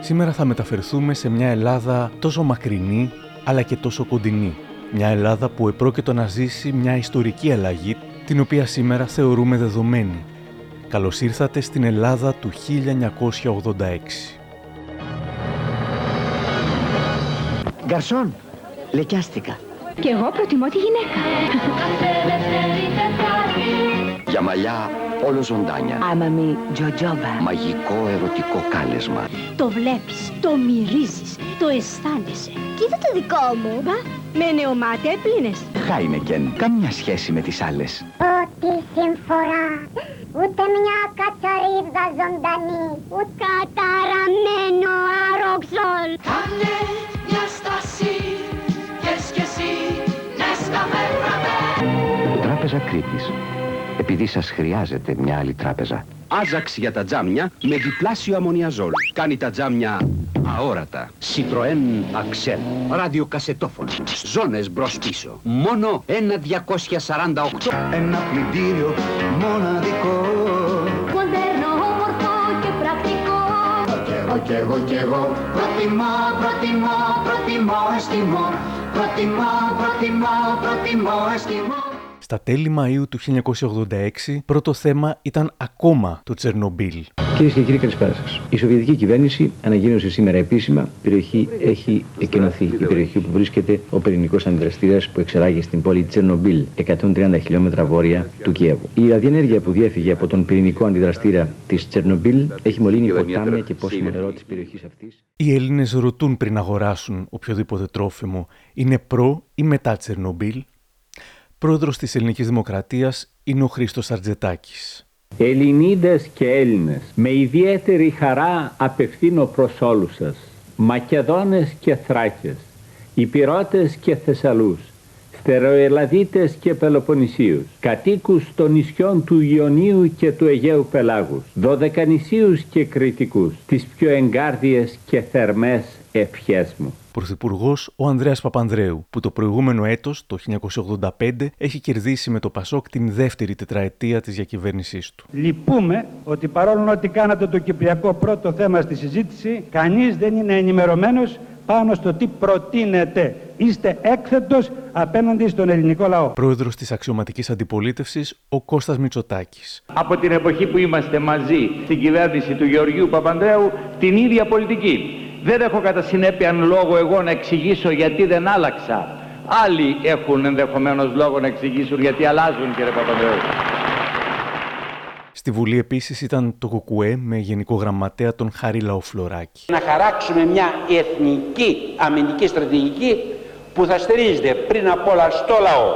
Σήμερα θα μεταφερθούμε σε μια Ελλάδα τόσο μακρινή αλλά και τόσο κοντινή. Μια Ελλάδα που επρόκειτο να ζήσει μια ιστορική αλλαγή την οποία σήμερα θεωρούμε δεδομένη. Καλώς ήρθατε στην Ελλάδα του 1986. Γκαρσόν, λεκιάστηκα. Και εγώ προτιμώ τη γυναίκα. Για μαλλιά όλο ζωντάνια. Άμαμι Τζοτζόβα. Μαγικό ερωτικό κάλεσμα. Το βλέπεις, το μυρίζεις, το αισθάνεσαι. Κοίτα το δικό μου. Μπα, με νεομάτε έπλυνες. Χάινεκεν. Καμιά σχέση με τις άλλες. Ό,τι συμφορά, ούτε μια κατσαρίδα ζωντανή, ούτε καταραμένο άροξολ. Κάνε μια στάση Τράπεζα Κρήτης. Επειδή σας χρειάζεται μια άλλη τράπεζα. Άζαξ για τα τζάμια με διπλάσιο αμμονιαζόλ. Κάνει τα τζάμια αόρατα. Citroën Axel. Ραδιοκασετόφωνο. Ζώνες μπρος πίσω. Μόνο ένα 248. Ένα πλυντήριο μοναδικό Μοντέρνο, όμορφο και πρακτικό. Κι εγώ κι εγώ κι εγώ Προτιμώ, προτιμώ, προτιμώ εστιμώ Προτιμώ, προτιμώ, προτιμώ εστιμώ Στα τέλη Μαΐου του 1986, πρώτο θέμα ήταν ακόμα το Τσερνομπίλ. Κυρίες και κύριοι, καλησπέρα σας. Η Σοβιετική κυβέρνηση ανακοίνωσε σήμερα επίσημα η περιοχή έχει εκενωθεί. Η περιοχή που βρίσκεται ο πυρηνικός αντιδραστήρας που εξεράγει στην πόλη Τσερνομπίλ, 130 χιλιόμετρα βόρεια του Κιέβου. Η ραδιενέργεια που διέφυγε από τον πυρηνικό αντιδραστήρα της Τσερνομπίλ έχει μολύνει ποτάμια και πόσιμο νερό της περιοχής αυτής. Οι Έλληνες ρωτούν πριν αγοράσουν οποιοδήποτε τρόφιμο είναι προ ή μετά Τσερνομπίλ; Πρόεδρος της Ελληνικής Δημοκρατίας είναι ο Χρήστος Αρτζετάκης. Ελληνίδες και Έλληνες, με ιδιαίτερη χαρά απευθύνω προς όλους σας, Μακεδόνες και Θράκες, Υπηρώτες και Θεσσαλούς, Στεροελαδίτες και Πελοποννησίους, κατοίκους των νησιών του Ιωνίου και του Αιγαίου Πελάγους, Δωδεκανησίους και Κρητικούς, τις πιο εγκάρδιες και θερμές ευχές μου. Πρωθυπουργός ο Ανδρέας Παπανδρέου, που το προηγούμενο έτος, το 1985, έχει κερδίσει με το Πασόκ την δεύτερη τετραετία της διακυβέρνησής του. Λυπούμε ότι παρόλο ότι κάνατε το Κυπριακό πρώτο θέμα στη συζήτηση, κανείς δεν είναι ενημερωμένος πάνω στο τι προτείνεται. Είστε έκθετος απέναντι στον ελληνικό λαό. Πρόεδρος της αξιωματικής αντιπολίτευσης, ο Κώστας Μητσοτάκης. Από την εποχή που είμαστε μαζί στην κυβέρνηση του Γεωργίου Παπανδρέου, την ίδια πολιτική. Δεν έχω κατά συνέπεια λόγο εγώ να εξηγήσω γιατί δεν άλλαξα. Άλλοι έχουν ενδεχομένως λόγο να εξηγήσουν γιατί αλλάζουν κύριε Παπανδρέου. Στη Βουλή επίσης ήταν το ΚΚΕ με γενικό γραμματέα τον Χάρη Λαοφλωράκη. Να χαράξουμε μια εθνική αμυντική στρατηγική που θα στηρίζεται πριν απ' όλα στο λαό.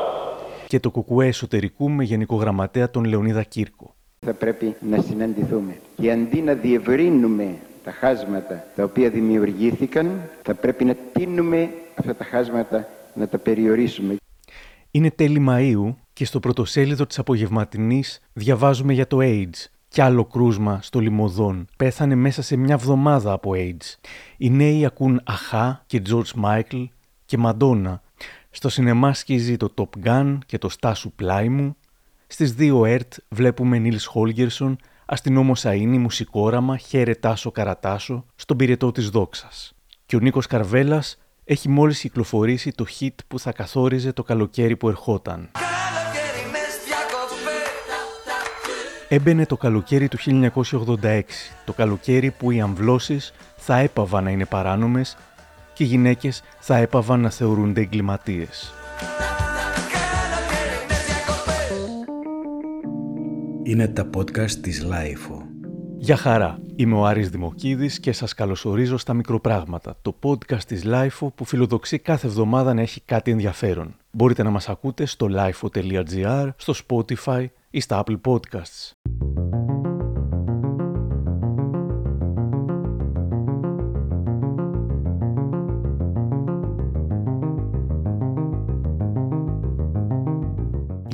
Και το ΚΚΕ εσωτερικού με γενικό γραμματέα τον Λεωνίδα Κύρκο. Θα πρέπει να συναντηθούμε και αντί να διευρύνουμε τα χάσματα τα οποία δημιουργήθηκαν, θα πρέπει να τίνουμε αυτά τα χάσματα να τα περιορίσουμε. Είναι τέλη Μαΐου και στο πρωτοσέλιδο της απογευματινής διαβάζουμε για το AIDS. Κι άλλο κρούσμα στο Λιμωδόν πέθανε μέσα σε μια βδομάδα από AIDS. Οι νέοι ακούν Αχά και George Michael και Μαντόνα. Στο σινεμά σκίζει το Top Gun και το Στάσου πλάι μου. Στις δύο ΕΡΤ βλέπουμε Νίλς Χόλγερσον, αστυνόμο Σαΐνη, μουσικόραμα, χαίρε Τάσο Καρατάσο, στον πυρετό της δόξας. Και ο Νίκος Καρβέλας έχει μόλις κυκλοφορήσει το hit που θα καθόριζε το καλοκαίρι που ερχόταν. Έμπαινε το καλοκαίρι του 1986, το καλοκαίρι που οι αμβλώσεις θα έπαβαν να είναι παράνομες και οι γυναίκες θα έπαβαν να θεωρούνται εγκληματίες. Είναι τα podcast της LiFO. Γεια χαρά, είμαι ο Άρης Δημοκίδης και σας καλωσορίζω στα Μικροπράγματα, το podcast της LiFO που φιλοδοξεί κάθε εβδομάδα να έχει κάτι ενδιαφέρον. Μπορείτε να μας ακούτε στο lifo.gr, στο Spotify ή στα Apple Podcasts.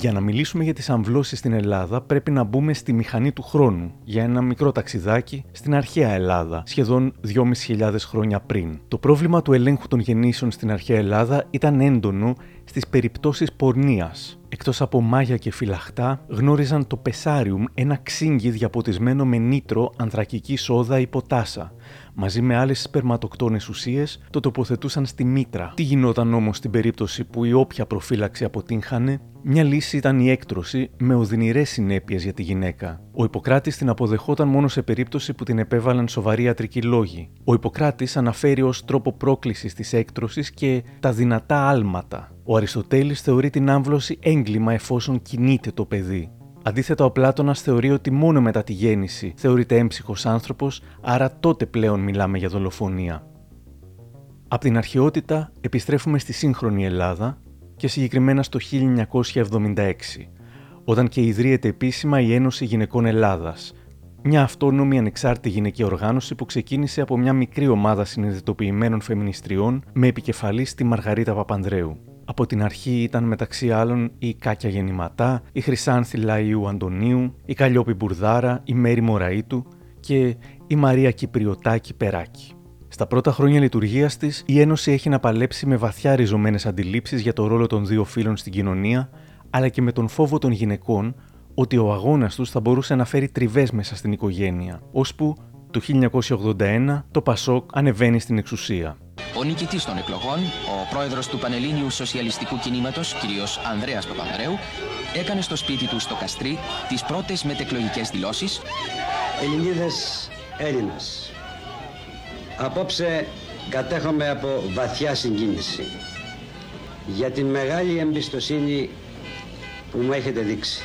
Για να μιλήσουμε για τις αμβλώσεις στην Ελλάδα πρέπει να μπούμε στη μηχανή του χρόνου για ένα μικρό ταξιδάκι στην αρχαία Ελλάδα, σχεδόν 2.500 χρόνια πριν. Το πρόβλημα του ελέγχου των γεννήσεων στην αρχαία Ελλάδα ήταν έντονο στις περιπτώσεις πορνείας. Εκτός από μάγια και φυλαχτά, γνώριζαν το πεσάριουμ, ένα ξύγκι διαποτισμένο με νήτρο, ανθρακική σόδα ή ποτάσα, μαζί με άλλες σπερματοκτόνες ουσίες, το τοποθετούσαν στη μήτρα. Τι γινόταν όμως στην περίπτωση που η όποια προφύλαξη αποτύχανε, μια λύση ήταν η έκτρωση με οδυνηρές συνέπειες για τη γυναίκα. Ο Ιπποκράτης την αποδεχόταν μόνο σε περίπτωση που την επέβαλαν σοβαροί ιατρικοί λόγοι. Ο Ιπποκράτης αναφέρει ως τρόπο πρόκλησης της έκτρωσης και τα δυνατά άλματα. Ο Αριστοτέλης θεωρεί την άμβλωση έγκλημα εφόσον κινείται το παιδί. Αντίθετα, ο Πλάτωνας θεωρεί ότι μόνο μετά τη γέννηση θεωρείται έμψυχος άνθρωπος, άρα τότε πλέον μιλάμε για δολοφονία. Από την αρχαιότητα επιστρέφουμε στη σύγχρονη Ελλάδα και συγκεκριμένα στο 1976, όταν και ιδρύεται επίσημα η Ένωση Γυναικών Ελλάδας, μια αυτόνομη ανεξάρτητη γυναική οργάνωση που ξεκίνησε από μια μικρή ομάδα συνειδητοποιημένων φεμινιστριών με επικεφαλής τη Μαργαρίτα Παπανδρέου. Από την αρχή ήταν μεταξύ άλλων η Κάκια Γεννηματά, η Χρυσάνθη Λαϊού Αντωνίου, η Καλλιόπη Μπουρδάρα, η Μέρη Μωραΐτου και η Μαρία Κυπριωτάκη Περάκη. Στα πρώτα χρόνια λειτουργίας της, η Ένωση έχει να παλέψει με βαθιά ριζωμένες αντιλήψεις για το ρόλο των δύο φίλων στην κοινωνία, αλλά και με τον φόβο των γυναικών ότι ο αγώνας τους θα μπορούσε να φέρει τριβές μέσα στην οικογένεια, ώσπου το 1981 το Πασόκ ανεβαίνει στην εξουσία. Ο νικητής των εκλογών, ο πρόεδρος του Πανελλήνιου Σοσιαλιστικού Κινήματος, κ. Ανδρέας Παπανδρέου, έκανε στο σπίτι του στο Καστρί τις πρώτες μετεκλογικές δηλώσεις. Ελληνίδες Έλληνες. Απόψε κατέχομαι από βαθιά συγκίνηση για την μεγάλη εμπιστοσύνη που μου έχετε δείξει.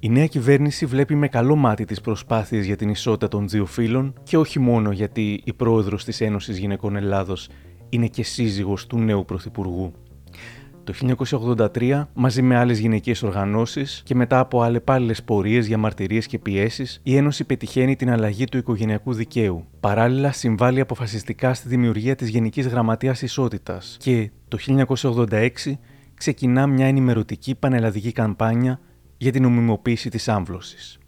Η νέα κυβέρνηση βλέπει με καλό μάτι τις προσπάθειες για την ισότητα των δύο φύλων και όχι μόνο γιατί η πρόεδρος της Ένωσης Γυναικών Ελλάδος είναι και σύζυγος του νέου Πρωθυπουργού. Το 1983, μαζί με άλλες γυναικείε οργανώσεις και μετά από αλλεπάλληλες πορείες, διαμαρτυρίε και πιέσεις, η Ένωση πετυχαίνει την αλλαγή του οικογενειακού δικαίου. Παράλληλα, συμβάλλει αποφασιστικά στη δημιουργία της Γενικής Γραμματείας Ισότητας και το 1986 ξεκινά μια ενημερωτική πανελλαδική καμπάνια για την νομιμοποίηση της άμβλωσης.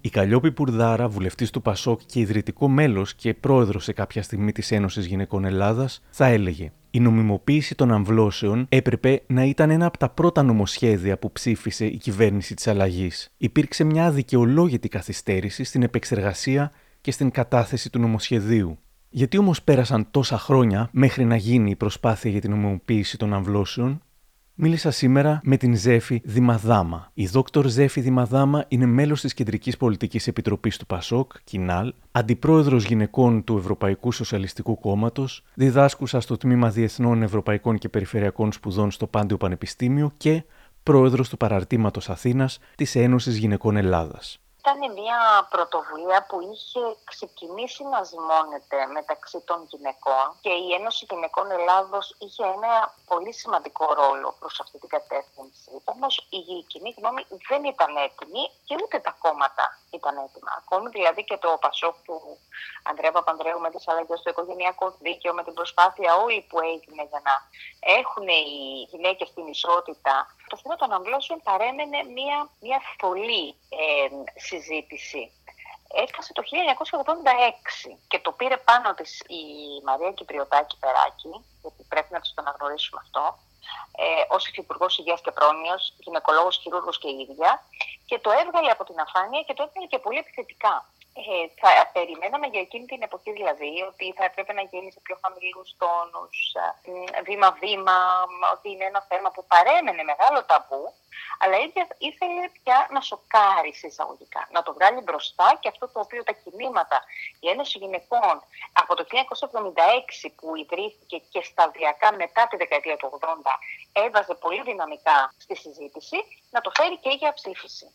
Η Καλλιόπη Πουρδάρα, βουλευτής του Πασόκ και ιδρυτικό μέλος και πρόεδρος σε κάποια στιγμή της Ένωσης Γυναικών Ελλάδας, θα έλεγε: Η νομιμοποίηση των αμβλώσεων έπρεπε να ήταν ένα από τα πρώτα νομοσχέδια που ψήφισε η κυβέρνηση της αλλαγής. Υπήρξε μια αδικαιολόγητη καθυστέρηση στην επεξεργασία και στην κατάθεση του νομοσχεδίου. Γιατί όμως πέρασαν τόσα χρόνια μέχρι να γίνει η προσπάθεια για την νομιμοποίηση των αμβλώσεων, Μίλησα σήμερα με την Ζέφη Δημαδάμα. Η δόκτωρ Ζέφη Δημαδάμα είναι μέλος της Κεντρικής Πολιτικής Επιτροπής του ΠΑΣΟΚ, Κινάλ, αντιπρόεδρος γυναικών του Ευρωπαϊκού Σοσιαλιστικού Κόμματος, διδάσκουσα στο Τμήμα Διεθνών Ευρωπαϊκών και Περιφερειακών Σπουδών στο Πάντιο Πανεπιστήμιο και πρόεδρος του Παραρτήματος Αθήνας της Ένωσης Γυναικών Ελλάδας ήταν μια πρωτοβουλία που είχε ξεκινήσει να ζυμώνεται μεταξύ των γυναικών και η Ένωση Γυναικών Ελλάδος είχε ένα πολύ σημαντικό ρόλο προς αυτή την κατεύθυνση. Όμως η κοινή γνώμη δεν ήταν έτοιμη και ούτε τα κόμματα ήταν έτοιμα. Ακόμη δηλαδή και το Πασόκ του Ανδρέα Παπανδρέου με τις αλλαγές στο οικογενειακό δίκαιο, με την προσπάθεια όλη που έγινε για να έχουν οι γυναίκες την ισότητα. Το θέμα των αμβλώσεων παρέμενε μια, μια θολή ε, συζήτηση. Έφτασε το 1986 και το πήρε πάνω της η Μαρία Κυπριωτάκη Περάκη, γιατί πρέπει να της το αναγνωρίσουμε αυτό, ε, ως Υφυπουργός Υγείας και Πρόνοιας, γυναικολόγος, χειρούργος και ίδια, και το έβγαλε από την αφάνεια και το έβγαλε και πολύ επιθετικά. Ε, θα περιμέναμε για εκείνη την εποχή δηλαδή ότι θα έπρεπε να γίνει σε πιο χαμηλούς τόνους, ε, βήμα-βήμα, ότι είναι ένα θέμα που παρέμενε μεγάλο ταμπού, αλλά ίδια ήθελε πια να σοκάρει εισαγωγικά, να το βγάλει μπροστά και αυτό το οποίο τα κινήματα, η Ένωση Γυναικών από το 1976 που ιδρύθηκε και σταδιακά μετά τη δεκαετία του 80 έβαζε πολύ δυναμικά στη συζήτηση, να το φέρει και για ψήφιση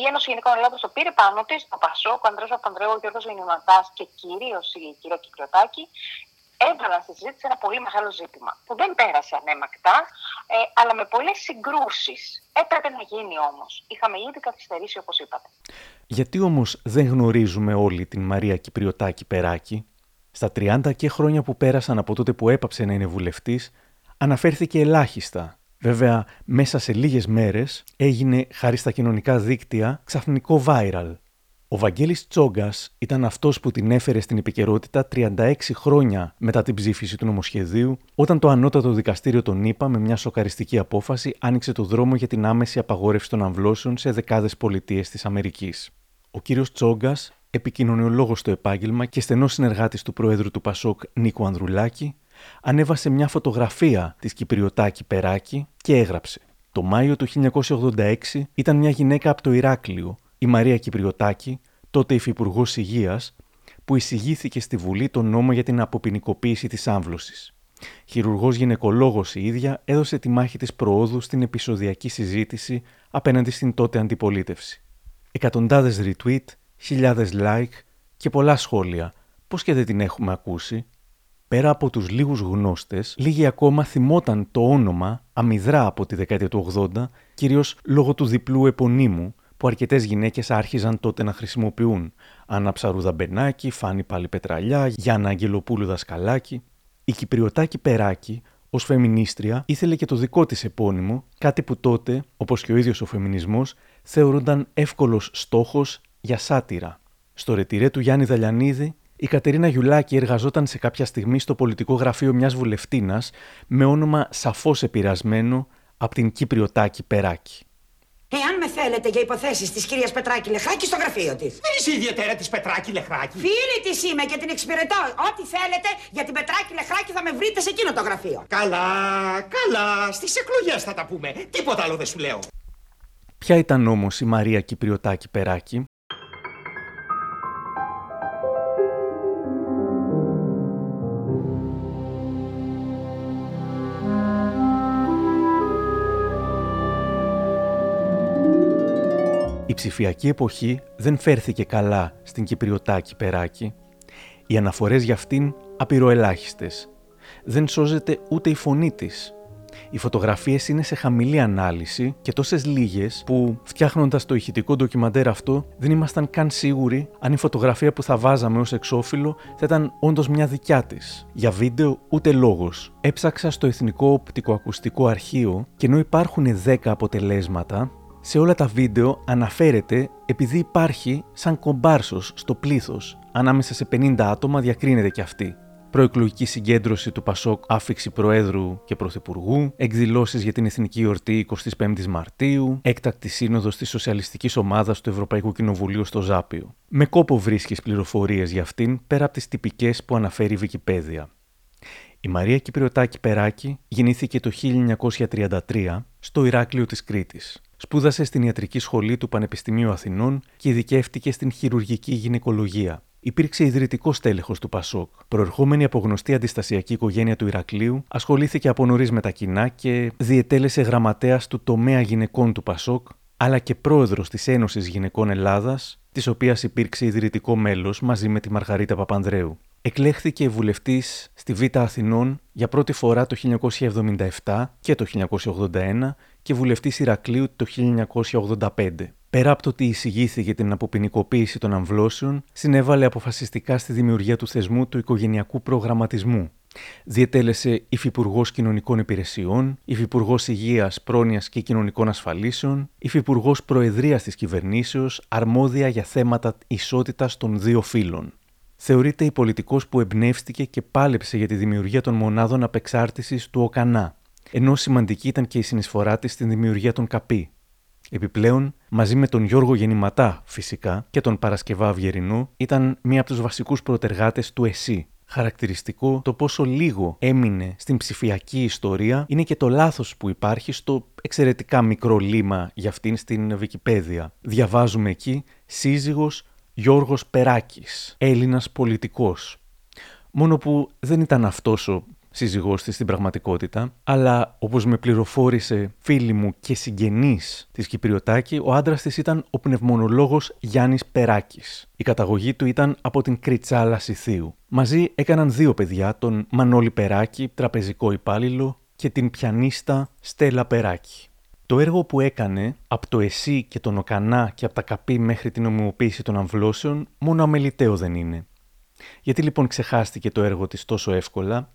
η Ένωση Γενικών Ελλάδο το πήρε πάνω της, το Πασόκ, ο Ανδρέο Παπανδρέου, ο Γιώργος Λινιωματά και κυρίως η κυρία Κυπριωτάκη έβαλαν στη συζήτηση ένα πολύ μεγάλο ζήτημα που δεν πέρασε ανέμακτα, ε, αλλά με πολλές συγκρούσεις. Έπρεπε να γίνει όμως. Είχαμε ήδη καθυστερήσει, όπως είπατε. Γιατί όμως δεν γνωρίζουμε όλοι την Μαρία Κυπριωτάκη Περάκη; Στα 30 και χρόνια που πέρασαν από τότε που έπαψε να είναι βουλευτής, αναφέρθηκε ελάχιστα Βέβαια, μέσα σε λίγες μέρες έγινε, χάρη στα κοινωνικά δίκτυα, ξαφνικό viral. Ο Βαγγέλης Τσόγκας ήταν αυτός που την έφερε στην επικαιρότητα 36 χρόνια μετά την ψήφιση του νομοσχεδίου, όταν το ανώτατο δικαστήριο των ΗΠΑ με μια σοκαριστική απόφαση άνοιξε το δρόμο για την άμεση απαγόρευση των αμβλώσεων σε δεκάδες πολιτείες της Αμερικής. Ο κύριος Τσόγκας, επικοινωνιολόγος στο επάγγελμα και στενός συνεργάτης του Προέδρου του Πασόκ Νίκου Ανδρουλάκη, ανέβασε μια φωτογραφία της Κυπριωτάκη Περάκη και έγραψε «Το Μάιο του 1986 ήταν μια γυναίκα από το Ηράκλειο, η Μαρία Κυπριωτάκη, τότε υφυπουργός Υγείας, που εισηγήθηκε στη Βουλή τον νόμο για την αποποινικοποίηση της άμβλωσης. Χειρουργός γυναικολόγος η ίδια έδωσε τη μάχη της προόδου στην επεισοδιακή συζήτηση απέναντι στην τότε αντιπολίτευση. Εκατοντάδες retweet, χιλιάδες like και πολλά σχόλια. Πώς και δεν την έχουμε ακούσει. Πέρα από τους λίγους γνώστες, λίγοι ακόμα θυμόταν το όνομα αμυδρά από τη δεκαετία του 80, κυρίως λόγω του διπλού επωνύμου, που αρκετές γυναίκες άρχιζαν τότε να χρησιμοποιούν. Άννα Ψαρούδα Μπενάκη, Φάνη Πάλι Πετραλιά, Γιάννα Αγγελοπούλου Δασκαλάκη. Η Κυπριωτάκη Περάκη, ως φεμινίστρια, ήθελε και το δικό της επώνυμο, κάτι που τότε, όπως και ο ίδιος ο φεμινισμός, θεωρούνταν εύκολος στόχος για σάτυρα. Στο ρετυρέ του Γιάννη Δαλιανίδη, η Κατερίνα Γιουλάκη εργαζόταν σε κάποια στιγμή στο πολιτικό γραφείο μιας βουλευτήνα με όνομα σαφώς επηρεασμένο από την Κυπριωτάκη Περάκη. Εάν με θέλετε για υποθέσεις της κυρίας Πετράκη Λεχράκη στο γραφείο της. Δεν είσαι ιδιαίτερα της Πετράκη Λεχράκη. Φίλη της είμαι και την εξυπηρετώ. Ό,τι θέλετε για την Πετράκη Λεχράκη θα με βρείτε σε εκείνο το γραφείο. Καλά, καλά. Στις εκλογές θα τα πούμε. Τίποτα άλλο δεν σου λέω. Ποια ήταν όμως η Μαρία Κυπριωτάκη Περάκη, Η ψηφιακή εποχή δεν φέρθηκε καλά στην Κυπριωτάκη Περάκη. Οι αναφορές για αυτήν απειροελάχιστες. Δεν σώζεται ούτε η φωνή της. Οι φωτογραφίες είναι σε χαμηλή ανάλυση και τόσες λίγες που φτιάχνοντας το ηχητικό ντοκιμαντέρ αυτό δεν ήμασταν καν σίγουροι αν η φωτογραφία που θα βάζαμε ως εξώφυλλο θα ήταν όντως μια δικιά της. Για βίντεο ούτε λόγος. Έψαξα στο Εθνικό Οπτικοακουστικό Αρχείο και ενώ υπάρχουν 10 αποτελέσματα σε όλα τα βίντεο αναφέρεται επειδή υπάρχει σαν κομπάρσος στο πλήθος. Ανάμεσα σε 50 άτομα διακρίνεται και αυτή. Προεκλογική συγκέντρωση του Πασόκ άφηξη Προέδρου και Πρωθυπουργού, εκδηλώσεις για την Εθνική Εορτή 25η Μαρτίου, έκτακτη σύνοδος της Σοσιαλιστικής Ομάδας του Ευρωπαϊκού Κοινοβουλίου στο Ζάπιο. Με κόπο βρίσκεις πληροφορίες για αυτήν πέρα από τις τυπικές που αναφέρει η Wikipedia. Η Μαρία Κυπριωτάκη Περάκη γεννήθηκε το 1933 στο Ηράκλειο της Κρήτης. Σπούδασε στην Ιατρική Σχολή του Πανεπιστημίου Αθηνών και ειδικεύτηκε στην χειρουργική γυναικολογία. Υπήρξε ιδρυτικός τέλεχο του Πασόκ. Προερχόμενη από γνωστή αντιστασιακή οικογένεια του Ηρακλείου, ασχολήθηκε από νωρίς με τα κοινά και διετέλεσε γραμματέας του τομέα γυναικών του Πασόκ, αλλά και πρόεδρος της Ένωσης Γυναικών Ελλάδας, της οποίας υπήρξε ιδρυτικό μέλος μαζί με τη Μαργαρίτα Παπανδρέου. Εκλέχθηκε βουλευτής στη Β' Αθηνών για πρώτη φορά το 1977 και το 1981 και βουλευτής Ηρακλείου το 1985. Πέρα από το ότι εισηγήθηκε την αποποινικοποίηση των αμβλώσεων, συνέβαλε αποφασιστικά στη δημιουργία του θεσμού του οικογενειακού προγραμματισμού. Διετέλεσε υφυπουργός Κοινωνικών Υπηρεσιών, υφυπουργός Υγείας, Πρόνοιας και Κοινωνικών Ασφαλίσεων, υφυπουργός Προεδρίας της Κυβερνήσεως, αρμόδια για θέματα ισότητας των δύο φύλων. Θεωρείται η πολιτικός που εμπνεύστηκε και πάλεψε για τη δημιουργία των μονάδων απεξάρτησης του ΟΚΑΝΑ, ενώ σημαντική ήταν και η συνεισφορά της στην δημιουργία των ΚΑΠΗ. Επιπλέον, μαζί με τον Γιώργο Γεννηματά φυσικά και τον Παρασκευά Αυγερινό, ήταν μία από τους βασικούς προτεργάτες του ΕΣΥ. Χαρακτηριστικό το πόσο λίγο έμεινε στην ψηφιακή ιστορία είναι και το λάθος που υπάρχει στο εξαιρετικά μικρό λίμα για αυτήν στην Wikipedia. Διαβάζουμε εκεί σύζυγος Γιώργος Περάκης, Έλληνας πολιτικός. Μόνο που δεν ήταν αυτός ο σύζυγός της στην πραγματικότητα, αλλά όπως με πληροφόρησε φίλη μου και συγγενής της Κυπριωτάκη, ο άντρας της ήταν ο πνευμονολόγος Γιάννης Περάκης. Η καταγωγή του ήταν από την Κριτσάλα Σιθίου. Μαζί έκαναν δύο παιδιά, τον Μανώλη Περάκη, τραπεζικό υπάλληλο, και την πιανίστα Στέλλα Περάκη. Το έργο που έκανε από το ΕΣΥ και τον ΟΚΑΝΑ και από τα ΚΑΠΗ μέχρι την ομοιοποίηση των αμβλώσεων μόνο αμεληταίο δεν είναι. Γιατί λοιπόν ξεχάστηκε το έργο της τόσο εύκολα;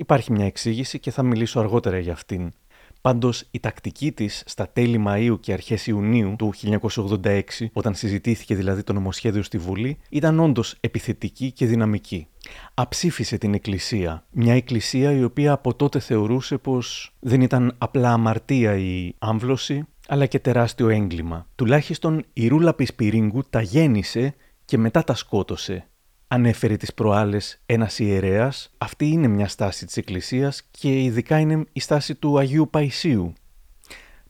Υπάρχει μια εξήγηση και θα μιλήσω αργότερα για αυτήν. Πάντως, η τακτική της στα τέλη Μαου και αρχές Ιουνίου του 1986, όταν συζητήθηκε δηλαδή το νομοσχέδιο στη Βουλή, ήταν όντως επιθετική και δυναμική. Αψήφισε την Εκκλησία. Μια Εκκλησία η οποία από τότε θεωρούσε πως δεν ήταν απλά αμαρτία η άμβλωση, αλλά και τεράστιο έγκλημα. Τουλάχιστον η Ρούλα Πισπυρίγκου τα γέννησε και μετά τα σκότωσε. Ανέφερε τις προάλλες ένας ιερέας, αυτή είναι μια στάση της Εκκλησίας και ειδικά είναι η στάση του Αγίου Παϊσίου.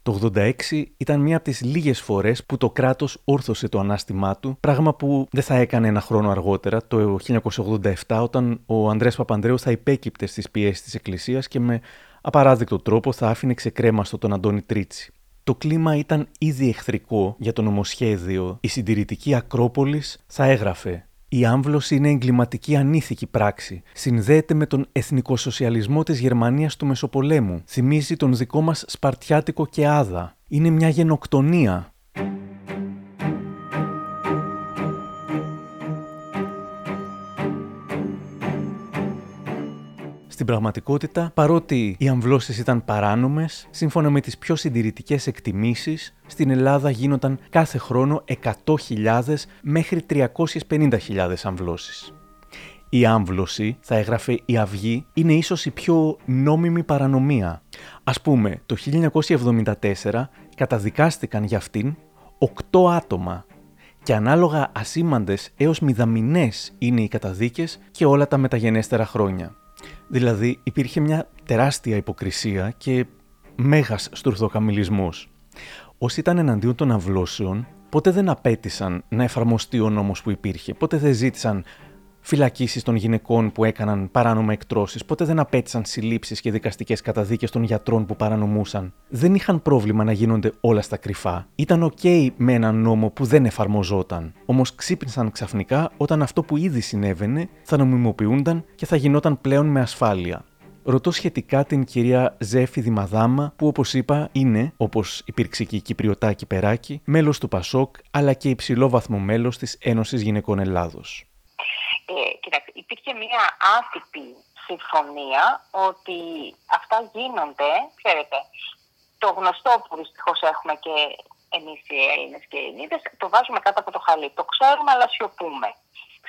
Το 86 ήταν μία από τις λίγες φορές που το κράτος όρθωσε το ανάστημά του, πράγμα που δεν θα έκανε ένα χρόνο αργότερα, το 1987, όταν ο Ανδρέας Παπανδρέου θα υπέκυπτε στις πιέσεις της Εκκλησίας και με απαράδεκτο τρόπο θα άφηνε ξεκρέμαστο τον Αντώνη Τρίτσι. Το κλίμα ήταν ήδη εχθρικό για το νομοσχέδιο. Η συντηρητική Ακρόπολης θα έγραφε η άμβλωση είναι εγκληματική ανήθικη πράξη. Συνδέεται με τον εθνικοσοσιαλισμό της Γερμανίας του Μεσοπολέμου. Θυμίζει τον δικό μας Σπαρτιάτικο και Άδα. Είναι μια γενοκτονία. Στην πραγματικότητα, παρότι οι αμβλώσεις ήταν παράνομες, σύμφωνα με τις πιο συντηρητικές εκτιμήσεις, στην Ελλάδα γίνονταν κάθε χρόνο 100.000 μέχρι 350.000 αμβλώσεις. Η άμβλωση, θα έγραφε η Αυγή, είναι ίσως η πιο νόμιμη παρανομία. Ας πούμε, το 1974 καταδικάστηκαν για αυτήν 8 άτομα και ανάλογα ασήμαντες έως μηδαμινές είναι οι καταδίκες και όλα τα μεταγενέστερα χρόνια. Δηλαδή υπήρχε μια τεράστια υποκρισία και μέγας στουρθοκαμιλισμός. Όσοι ήταν εναντίον των αυλώσεων, ποτέ δεν απέτησαν να εφαρμοστεί ο νόμος που υπήρχε, ποτέ δεν ζήτησαν φυλακίσεις των γυναικών που έκαναν παράνομα εκτρώσεις, ποτέ δεν απέτησαν συλλήψεις και δικαστικές καταδίκες των γιατρών που παρανομούσαν. Δεν είχαν πρόβλημα να γίνονται όλα στα κρυφά. Ήταν OK με έναν νόμο που δεν εφαρμοζόταν. Όμως ξύπνησαν ξαφνικά όταν αυτό που ήδη συνέβαινε θα νομιμοποιούνταν και θα γινόταν πλέον με ασφάλεια. Ρωτώ σχετικά την κυρία Ζέφη Δημαδάμα, που όπως είπα είναι, όπως υπήρξε και η Κυπριωτάκη Περάκη, μέλος του Πασόκ, αλλά και υψηλό βαθμό μέλος της Ένωσης Γυναικών Ελλάδος. Ε, κοιτάξτε, υπήρχε μια άτυπη συμφωνία ότι αυτά γίνονται, ξέρετε, το γνωστό που δυστυχώς έχουμε και εμείς οι Έλληνες και οι Ελληνίδες, το βάζουμε κάτω από το χαλί. Το ξέρουμε, αλλά σιωπούμε.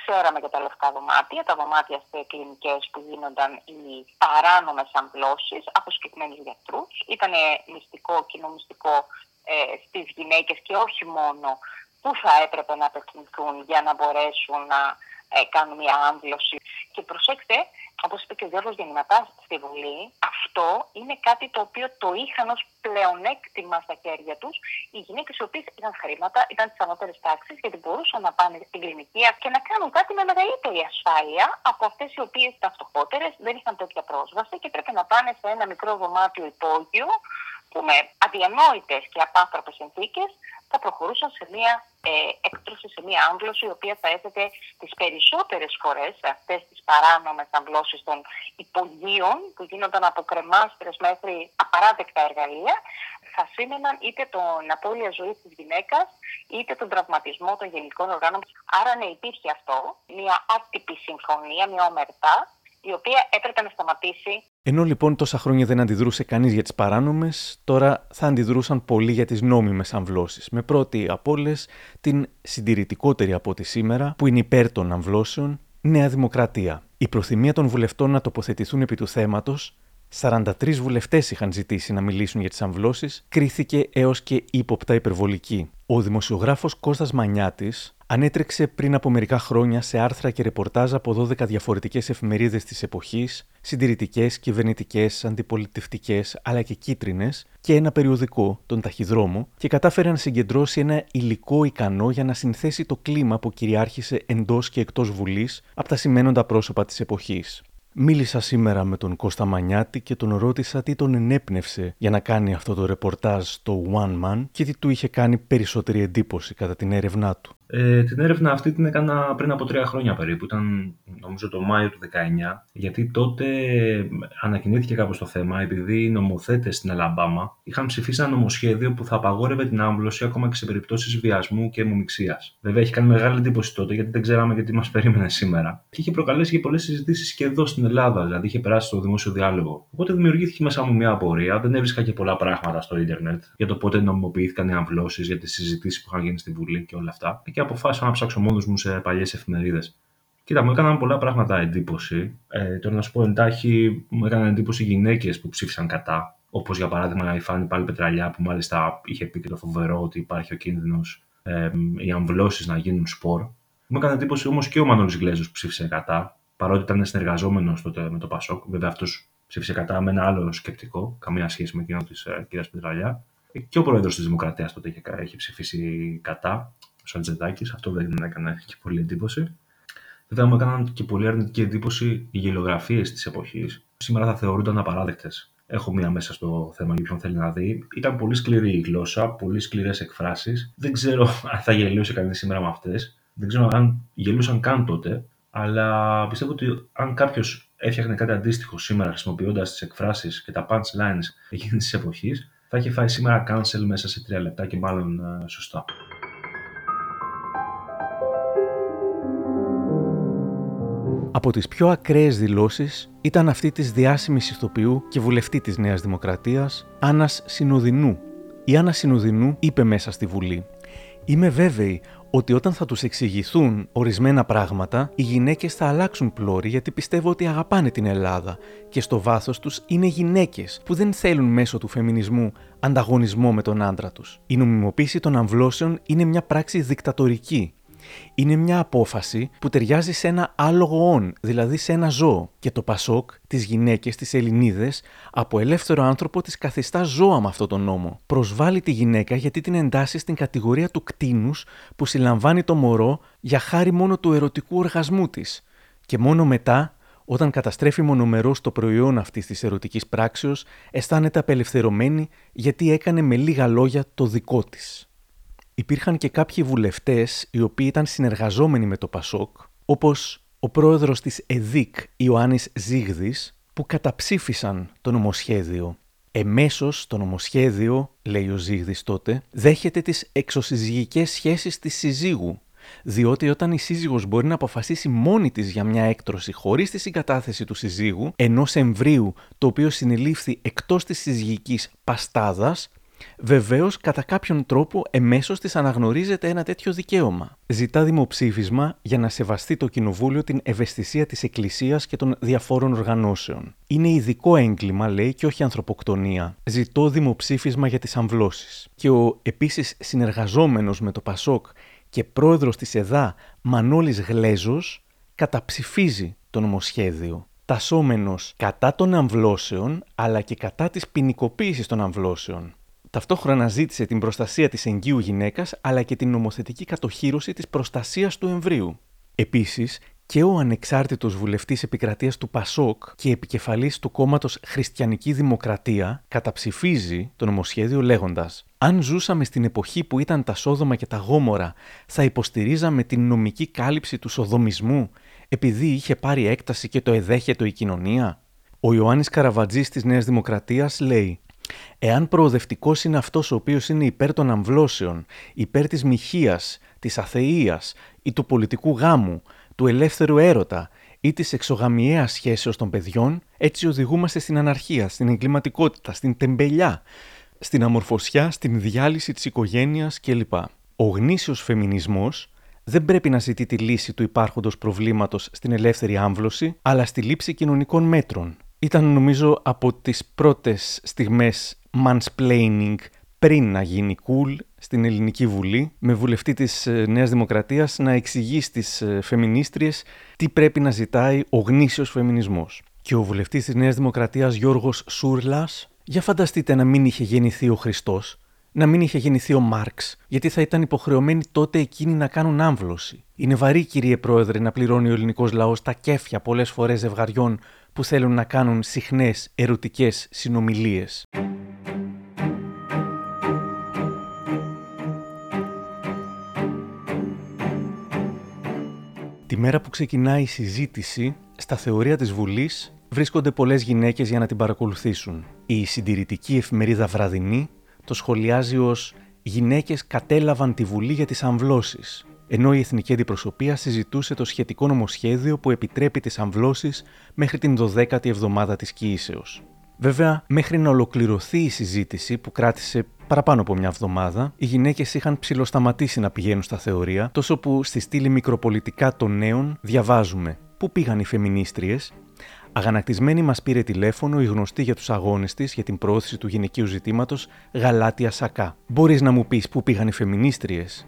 Ξέραμε για τα λευκά δωμάτια, τα δωμάτια σε κλινικές που γίνονταν οι παράνομες αμπλώσει από συγκεκριμένου γιατρούς. Ήταν μυστικό, κοινομυστικό ε, στις γυναίκες και όχι μόνο που θα έπρεπε να απευθυνθούν για να μπορέσουν να ε, κάνουν μια άμβλωση. Και προσέξτε, όπως είπε και ο Γιώργος Γεννηματά στη Βουλή, αυτό είναι κάτι το οποίο το είχαν ως πλεονέκτημα στα χέρια τους οι γυναίκες οι οποίες είχαν χρήματα, ήταν τη ανώτερη τάξη, γιατί μπορούσαν να πάνε στην κλινική και να κάνουν κάτι με μεγαλύτερη ασφάλεια από αυτές οι οποίες ήταν φτωχότερες, δεν είχαν τέτοια πρόσβαση και πρέπει να πάνε σε ένα μικρό δωμάτιο υπόγειο που με αδιανόητες και απάνθρωπες συνθήκες θα προχωρούσαν σε μια ε, έκτρωση, σε μια άμβλωση, η οποία θα έθετε τις περισσότερες φορές αυτές τις παράνομες αμβλώσεις των υπογείων που γίνονταν από κρεμάστρες μέχρι απαράδεκτα εργαλεία, θα σήμαιναν είτε την απώλεια ζωής της γυναίκας, είτε τον τραυματισμό των γενικών οργάνων. Άρα, ναι, υπήρχε αυτό, μια άτυπη συμφωνία, μια ομερτά, η οποία έπρεπε να σταματήσει. Ενώ λοιπόν τόσα χρόνια δεν αντιδρούσε κανείς για τις παράνομες, τώρα θα αντιδρούσαν πολύ για τις νόμιμες αμβλώσεις. Με πρώτη από όλες την συντηρητικότερη από ό,τι σήμερα, που είναι υπέρ των αμβλώσεων, Νέα Δημοκρατία. Η προθυμία των βουλευτών να τοποθετηθούν επί του θέματος 43 βουλευτές είχαν ζητήσει να μιλήσουν για τις αμβλώσεις, κρίθηκε έως και ύποπτα υπερβολική. Ο δημοσιογράφος Κώστας Μανιάτης ανέτρεξε πριν από μερικά χρόνια σε άρθρα και ρεπορτάζ από 12 διαφορετικές εφημερίδες της εποχής, συντηρητικές, κυβερνητικές, αντιπολιτευτικές αλλά και κίτρινες, και ένα περιοδικό, τον Ταχυδρόμο, και κατάφερε να συγκεντρώσει ένα υλικό ικανό για να συνθέσει το κλίμα που κυριάρχησε εντός και εκτός Βουλής από τα σημαίνοντα πρόσωπα της εποχής. Μίλησα σήμερα με τον Κώστα Μανιάτη και τον ρώτησα τι τον ενέπνευσε για να κάνει αυτό το ρεπορτάζ στο One Man και τι του είχε κάνει περισσότερη εντύπωση κατά την έρευνά του. Ε, την έρευνα αυτή την έκανα πριν από τρία χρόνια περίπου. Ήταν νομίζω το Μάιο του 19, γιατί τότε ανακοινήθηκε κάπως το θέμα, επειδή οι νομοθέτες στην Αλαμπάμα είχαν ψηφίσει ένα νομοσχέδιο που θα απαγόρευε την άμβλωση ακόμα και σε περιπτώσεις βιασμού και αιμομηξία. Βέβαια, έχει κάνει μεγάλη εντύπωση τότε, γιατί δεν ξέραμε γιατί μας περίμενε σήμερα. Και είχε προκαλέσει και πολλές συζητήσεις και εδώ στην Ελλάδα, δηλαδή είχε περάσει στο δημόσιο διάλογο. Οπότε δημιουργήθηκε μέσα μου μια απορία. Δεν έβρισκα και πολλά πράγματα στο Ιντερνετ για το πότε νομιμοποιήθηκαν οι αμβλώσεις, για τις συζητήσεις που είχαν γίνει στη Βουλή και όλα αυτά. Και αποφάσισα να ψάξω μόνος μου σε παλιές εφημερίδες. Κοίτα, μου έκαναν πολλά πράγματα εντύπωση. Ε, τώρα να σου πω εντάχει, μου έκαναν εντύπωση γυναίκες που ψήφισαν κατά. Όπως για παράδειγμα η Φάνη Πάλι Πετραλιά, που μάλιστα είχε πει και το φοβερό ότι υπάρχει ο κίνδυνος ε, οι αμβλώσεις να γίνουν σπορ. Μου έκανε εντύπωση όμως και ο Μανώλης Γκλέζος που ψήφισε κατά, παρότι ήταν συνεργαζόμενος τότε με το Πασόκ. Βέβαια αυτός ψήφισε κατά με ένα άλλο σκεπτικό, καμία σχέση με εκείνο της ε, κυρίας Πετραλιά. Και ο πρόεδρος της Δημοκρατίας τότε είχε, είχε ψηφίσει κατά, ο Σαντζετάκη. Αυτό δεν έκανε και πολύ εντύπωση. Βέβαια, μου έκαναν και πολύ αρνητική εντύπωση οι γελιογραφίε της εποχής. Σήμερα θα θεωρούνταν απαράδεκτες. Έχω μία μέσα στο θέμα για ποιον θέλει να δει. Ήταν πολύ σκληρή η γλώσσα, πολύ σκληρές εκφράσεις. Δεν ξέρω αν θα γελούσε κανείς σήμερα με αυτές. Δεν ξέρω αν γελούσαν καν τότε. Αλλά πιστεύω ότι αν κάποιος έφτιαχνε κάτι αντίστοιχο σήμερα χρησιμοποιώντας τις εκφράσεις και τα punchlines εκείνης της εποχής, θα είχε φάει σήμερα cancel μέσα σε τρία λεπτά και μάλλον ε, σωστά. Από τις πιο ακραίες δηλώσεις ήταν αυτή της διάσημης ηθοποιού και βουλευτή της Νέας Δημοκρατίας, Άννας Συνοδεινού. Η Άννα Συνοδεινού είπε μέσα στη Βουλή «Είμαι βέβαιη ότι όταν θα τους εξηγηθούν ορισμένα πράγματα, οι γυναίκες θα αλλάξουν πλώρη γιατί πιστεύω ότι αγαπάνε την Ελλάδα και στο βάθος τους είναι γυναίκες που δεν θέλουν μέσω του φεμινισμού ανταγωνισμό με τον άντρα τους. Η νομιμοποίηση των αμβλώσεων είναι μια πράξη δικτατορική είναι μια απόφαση που ταιριάζει σε ένα άλογο όν, δηλαδή σε ένα ζώο. Και το Πασόκ, τις γυναίκες, τις Ελληνίδες, από ελεύθερο άνθρωπο τις καθιστά ζώα με αυτόν τον νόμο. Προσβάλλει τη γυναίκα γιατί την εντάσσει στην κατηγορία του κτίνους που συλλαμβάνει το μωρό για χάρη μόνο του ερωτικού οργασμού της. Και μόνο μετά όταν καταστρέφει μονομερός το προϊόν αυτής της ερωτικής πράξεως, αισθάνεται απελευθερωμένη γιατί έκανε με λίγα λόγια το δικό της υπήρχαν και κάποιοι βουλευτές οι οποίοι ήταν συνεργαζόμενοι με το Πασόκ, όπως ο πρόεδρος της ΕΔΙΚ Ιωάννης Ζήγδης, που καταψήφισαν το νομοσχέδιο. Εμέσως το νομοσχέδιο, λέει ο Ζήγδης τότε, δέχεται τις εξωσυζυγικές σχέσεις της συζύγου, διότι όταν η σύζυγος μπορεί να αποφασίσει μόνη της για μια έκτρωση χωρίς τη συγκατάθεση του συζύγου, ενός εμβρίου το οποίο συνελήφθη εκτός της συζυγικής παστάδας, Βεβαίως, κατά κάποιον τρόπο, εμέσως της αναγνωρίζεται ένα τέτοιο δικαίωμα. Ζητά δημοψήφισμα για να σεβαστεί το Κοινοβούλιο την ευαισθησία της Εκκλησίας και των διαφόρων οργανώσεων. Είναι ειδικό έγκλημα, λέει, και όχι ανθρωποκτονία. Ζητώ δημοψήφισμα για τις αμβλώσεις. Και ο επίσης συνεργαζόμενος με το Πασόκ και πρόεδρος της ΕΔΑ, Μανώλης Γλέζος, καταψηφίζει το νομοσχέδιο τασόμενος κατά των αμβλώσεων αλλά και κατά της ποινικοποίησης των αμβλώσεων. Ταυτόχρονα ζήτησε την προστασία της εγγύου γυναίκας αλλά και την νομοθετική κατοχήρωση της προστασίας του εμβρίου. Επίσης, και ο ανεξάρτητος βουλευτής επικρατείας του Πασόκ και επικεφαλής του κόμματος Χριστιανική Δημοκρατία καταψηφίζει το νομοσχέδιο λέγοντας «Αν ζούσαμε στην εποχή που ήταν τα Σόδομα και τα Γόμορα, θα υποστηρίζαμε την νομική κάλυψη του σοδομισμού επειδή είχε πάρει έκταση και το εδέχετο η κοινωνία». Ο Ιωάννης Καραβατζής της Νέας Δημοκρατίας λέει Εάν προοδευτικός είναι αυτός ο οποίος είναι υπέρ των αμβλώσεων, υπέρ της μοιχείας, της αθεία ή του πολιτικού γάμου, του ελεύθερου έρωτα ή της εξωγαμιαίας σχέσεως των παιδιών, έτσι οδηγούμαστε στην αναρχία, στην εγκληματικότητα, στην τεμπελιά, στην αμορφωσιά, στην διάλυση της οικογένειας κλπ. Ο γνήσιος φεμινισμός δεν πρέπει να ζητεί τη λύση του υπάρχοντος προβλήματος στην ελεύθερη άμβλωση, αλλά στη λήψη κοινωνικών μέτρων, ήταν νομίζω από τις πρώτες στιγμές mansplaining πριν να γίνει cool στην Ελληνική Βουλή με βουλευτή της ε, Νέας Δημοκρατίας να εξηγεί στις ε, φεμινίστριες τι πρέπει να ζητάει ο γνήσιος φεμινισμός. Και ο βουλευτής της Νέας Δημοκρατίας Γιώργος Σούρλας, για φανταστείτε να μην είχε γεννηθεί ο Χριστός, να μην είχε γεννηθεί ο Μάρξ, γιατί θα ήταν υποχρεωμένοι τότε εκείνοι να κάνουν άμβλωση. Είναι βαρύ, κύριε Πρόεδρε, να πληρώνει ο ελληνικός λαός τα κέφια πολλές φορές ζευγαριών που θέλουν να κάνουν συχνές ερωτικές συνομιλίες. Τη μέρα που ξεκινάει η συζήτηση, στα θεωρία της Βουλής βρίσκονται πολλές γυναίκες για να την παρακολουθήσουν. Η συντηρητική εφημερίδα Βραδινή το σχολιάζει ως «Γυναίκες κατέλαβαν τη Βουλή για τις αμβλώσεις», ενώ η Εθνική Αντιπροσωπεία συζητούσε το σχετικό νομοσχέδιο που επιτρέπει τις αμβλώσεις μέχρι την 12η εβδομάδα της κοίησεως. Βέβαια, μέχρι να ολοκληρωθεί η συζήτηση που κράτησε παραπάνω από μια εβδομάδα, οι γυναίκες είχαν ψηλοσταματήσει να πηγαίνουν στα θεωρία, τόσο που στη στήλη μικροπολιτικά των νέων διαβάζουμε Πού πήγαν οι φεμινίστριες, Αγανακτισμένη μας πήρε τηλέφωνο η γνωστή για τους αγώνες της για την προώθηση του γυναικείου ζητήματος Γαλάτια Σακά. Μπορείς να μου πεις πού πήγαν οι φεμινίστριες;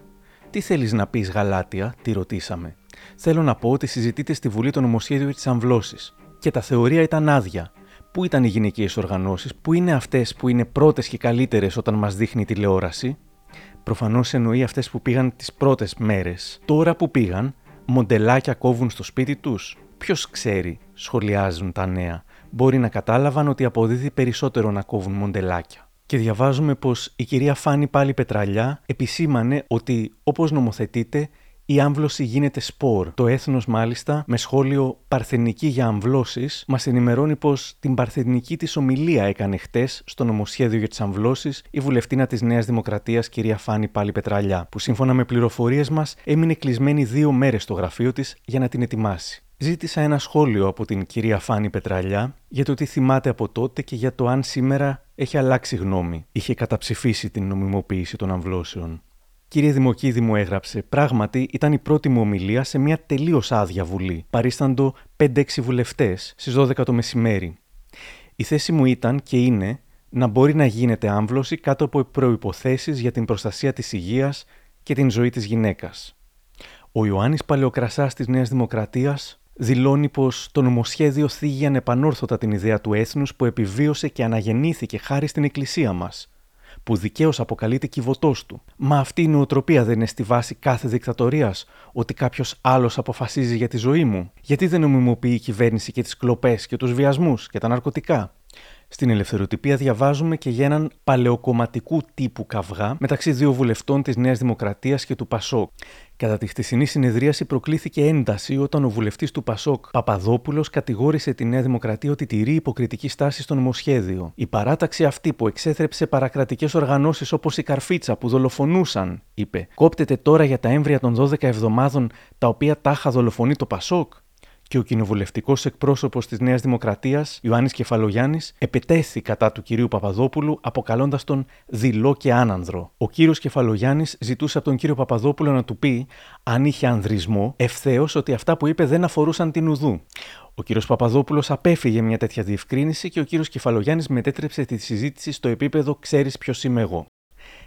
Τι θέλεις να πεις Γαλάτια, τη ρωτήσαμε. Θέλω να πω ότι συζητείτε στη Βουλή το νομοσχέδιο τη αμβλώση. Και τα θεωρία ήταν άδεια. Πού ήταν οι γυναικείες οργανώσεις, πού είναι αυτές που είναι πρώτες και καλύτερες όταν μας δείχνει η τηλεόραση; Προφανώς εννοεί αυτές που πήγαν τις πρώτες μέρες. Τώρα που πήγαν, μοντελάκια κόβουν στο σπίτι τους. Ποιος ξέρει, σχολιάζουν τα νέα. Μπορεί να κατάλαβαν ότι αποδίδει περισσότερο να κόβουν μοντελάκια. Και διαβάζουμε πως η κυρία Φάνη πάλι Πετραλιά επισήμανε ότι όπως νομοθετείται η άμβλωση γίνεται σπορ. Το έθνος, μάλιστα, με σχόλιο Παρθενική για αμβλώσεις, μας ενημερώνει πως την παρθενική της ομιλία έκανε χτες στο νομοσχέδιο για τις αμβλώσεις η βουλευτήνα της Νέας Δημοκρατίας, κυρία Φάνη Πάλι Πετραλιά, που σύμφωνα με πληροφορίες μας έμεινε κλεισμένη δύο μέρες στο γραφείο της για να την ετοιμάσει. Ζήτησα ένα σχόλιο από την κυρία Φάνη Πετραλιά για το τι θυμάται από τότε και για το αν σήμερα έχει αλλάξει γνώμη. Είχε καταψηφίσει την νομιμοποίηση των αμβλώσεων. Κύριε Δημοκίδη μου έγραψε, πράγματι ήταν η πρώτη μου ομιλία σε μια τελείως άδεια βουλή. Παρίσταντο 5-6 βουλευτές στις 12 το μεσημέρι. Η θέση μου ήταν και είναι να μπορεί να γίνεται άμβλωση κάτω από προποθέσει για την προστασία της υγείας και την ζωή της γυναίκας. Ο Ιωάννης Παλαιοκρασάς της Νέας Δημοκρατίας δηλώνει πως το νομοσχέδιο θίγει ανεπανόρθωτα την ιδέα του έθνους που επιβίωσε και αναγεννήθηκε χάρη στην Εκκλησία μας που δικαίως αποκαλείται κυβωτός του. Μα αυτή η νοοτροπία δεν είναι στη βάση κάθε δικτατορίας, ότι κάποιος άλλος αποφασίζει για τη ζωή μου; Γιατί δεν νομιμοποιεί η κυβέρνηση και τις κλοπές και τους βιασμούς και τα ναρκωτικά; Στην ελευθεροτυπία διαβάζουμε και για έναν παλαιοκομματικού τύπου καυγά μεταξύ δύο βουλευτών της Νέας Δημοκρατίας και του Πασόκ. Κατά τη χτεσινή συνεδρίαση προκλήθηκε ένταση όταν ο βουλευτής του Πασόκ Παπαδόπουλος κατηγόρησε τη Νέα Δημοκρατία ότι τηρεί υποκριτική στάση στο νομοσχέδιο. Η παράταξη αυτή που εξέθρεψε παρακρατικές οργανώσεις όπως η Καρφίτσα που δολοφονούσαν, είπε, κόπτεται τώρα για τα έμβρια των 12 εβδομάδων τα οποία τάχα δολοφονεί το Πασόκ και ο κοινοβουλευτικός εκπρόσωπος της Νέας Δημοκρατίας, Ιωάννης Κεφαλογιάννης, επετέθη κατά του κυρίου Παπαδόπουλου, αποκαλώντας τον δειλό και άνανδρο. Ο κύριος Κεφαλογιάννης ζητούσε από τον κύριο Παπαδόπουλο να του πει, αν είχε ανδρισμό, ευθέως ότι αυτά που είπε δεν αφορούσαν την ουδού. Ο κύριος Παπαδόπουλος απέφυγε μια τέτοια διευκρίνηση και ο κύριος Κεφαλογιάννης μετέτρεψε τη συζήτηση στο επίπεδο Ξέρεις ποιος είμαι εγώ.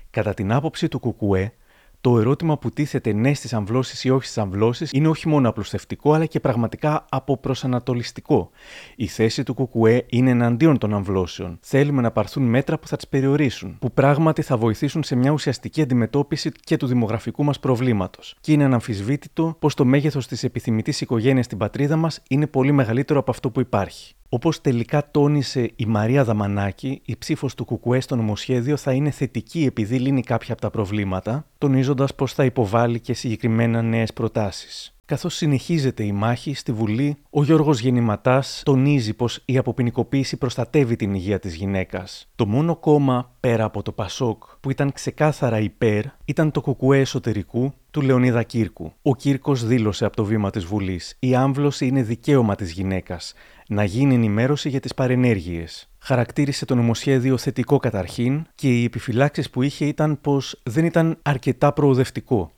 Κατά την άποψη του Κουκουέ, το ερώτημα που τίθεται ναι στις αμβλώσεις ή όχι στις αμβλώσεις είναι όχι μόνο απλουστευτικό, αλλά και πραγματικά αποπροσανατολιστικό. Η θέση του Κουκουέ είναι εναντίον των αμβλώσεων. Θέλουμε να πάρθουν μέτρα που θα τις περιορίσουν, που πράγματι θα βοηθήσουν σε μια ουσιαστική αντιμετώπιση και του δημογραφικού μας προβλήματος. Και είναι αναμφισβήτητο πως το μέγεθος της επιθυμητής οικογένειας στην πατρίδα μας είναι πολύ μεγαλύτερο από αυτό που υπάρχει. Όπως τελικά τόνισε η Μαρία Δαμανάκη, η ψήφος του Κουκουέ στο νομοσχέδιο θα είναι θετική επειδή λύνει κάποια από τα προβλήματα, τονίζοντας πως θα υποβάλει και συγκεκριμένα νέες προτάσεις. Καθώς συνεχίζεται η μάχη στη Βουλή, ο Γιώργος Γεννηματάς τονίζει πως η αποποινικοποίηση προστατεύει την υγεία της γυναίκας. Το μόνο κόμμα πέρα από το Πασόκ που ήταν ξεκάθαρα υπέρ ήταν το Κουκουέ εσωτερικού του Λεωνίδα Κύρκου. Ο Κύρκος δήλωσε από το βήμα της Βουλής: Η άμβλωση είναι δικαίωμα της γυναίκας να γίνει ενημέρωση για τις παρενέργειες. Χαρακτήρισε το νομοσχέδιο θετικό καταρχήν και οι επιφυλάξεις που είχε ήταν πως δεν ήταν αρκετά προοδευτικό.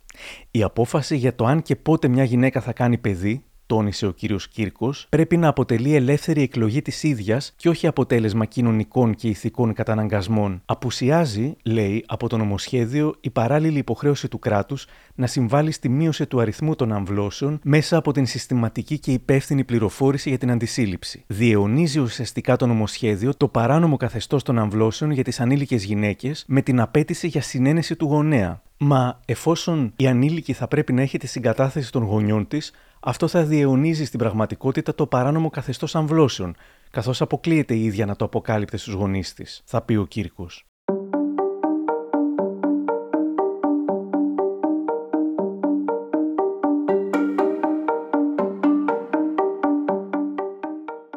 Η απόφαση για το αν και πότε μια γυναίκα θα κάνει παιδί τόνισε ο κύριος Κύρκος, πρέπει να αποτελεί ελεύθερη εκλογή της ίδιας και όχι αποτέλεσμα κοινωνικών και ηθικών καταναγκασμών. Απουσιάζει, λέει, από το νομοσχέδιο η παράλληλη υποχρέωση του κράτους να συμβάλλει στη μείωση του αριθμού των αμβλώσεων μέσα από την συστηματική και υπεύθυνη πληροφόρηση για την αντισύλληψη. Διαιωνίζει ουσιαστικά το νομοσχέδιο το παράνομο καθεστώς των αμβλώσεων για τις ανήλικες γυναίκες με την απέτηση για συνένεση του γονέα. Μα εφόσον η ανήλικη θα πρέπει να έχει τη συγκατάθεση των γονιών της, αυτό θα διαιωνίζει στην πραγματικότητα το παράνομο καθεστώς αμβλώσεων, καθώς αποκλείεται η ίδια να το αποκάλυπτε στους γονείς της, θα πει ο Κύρκος.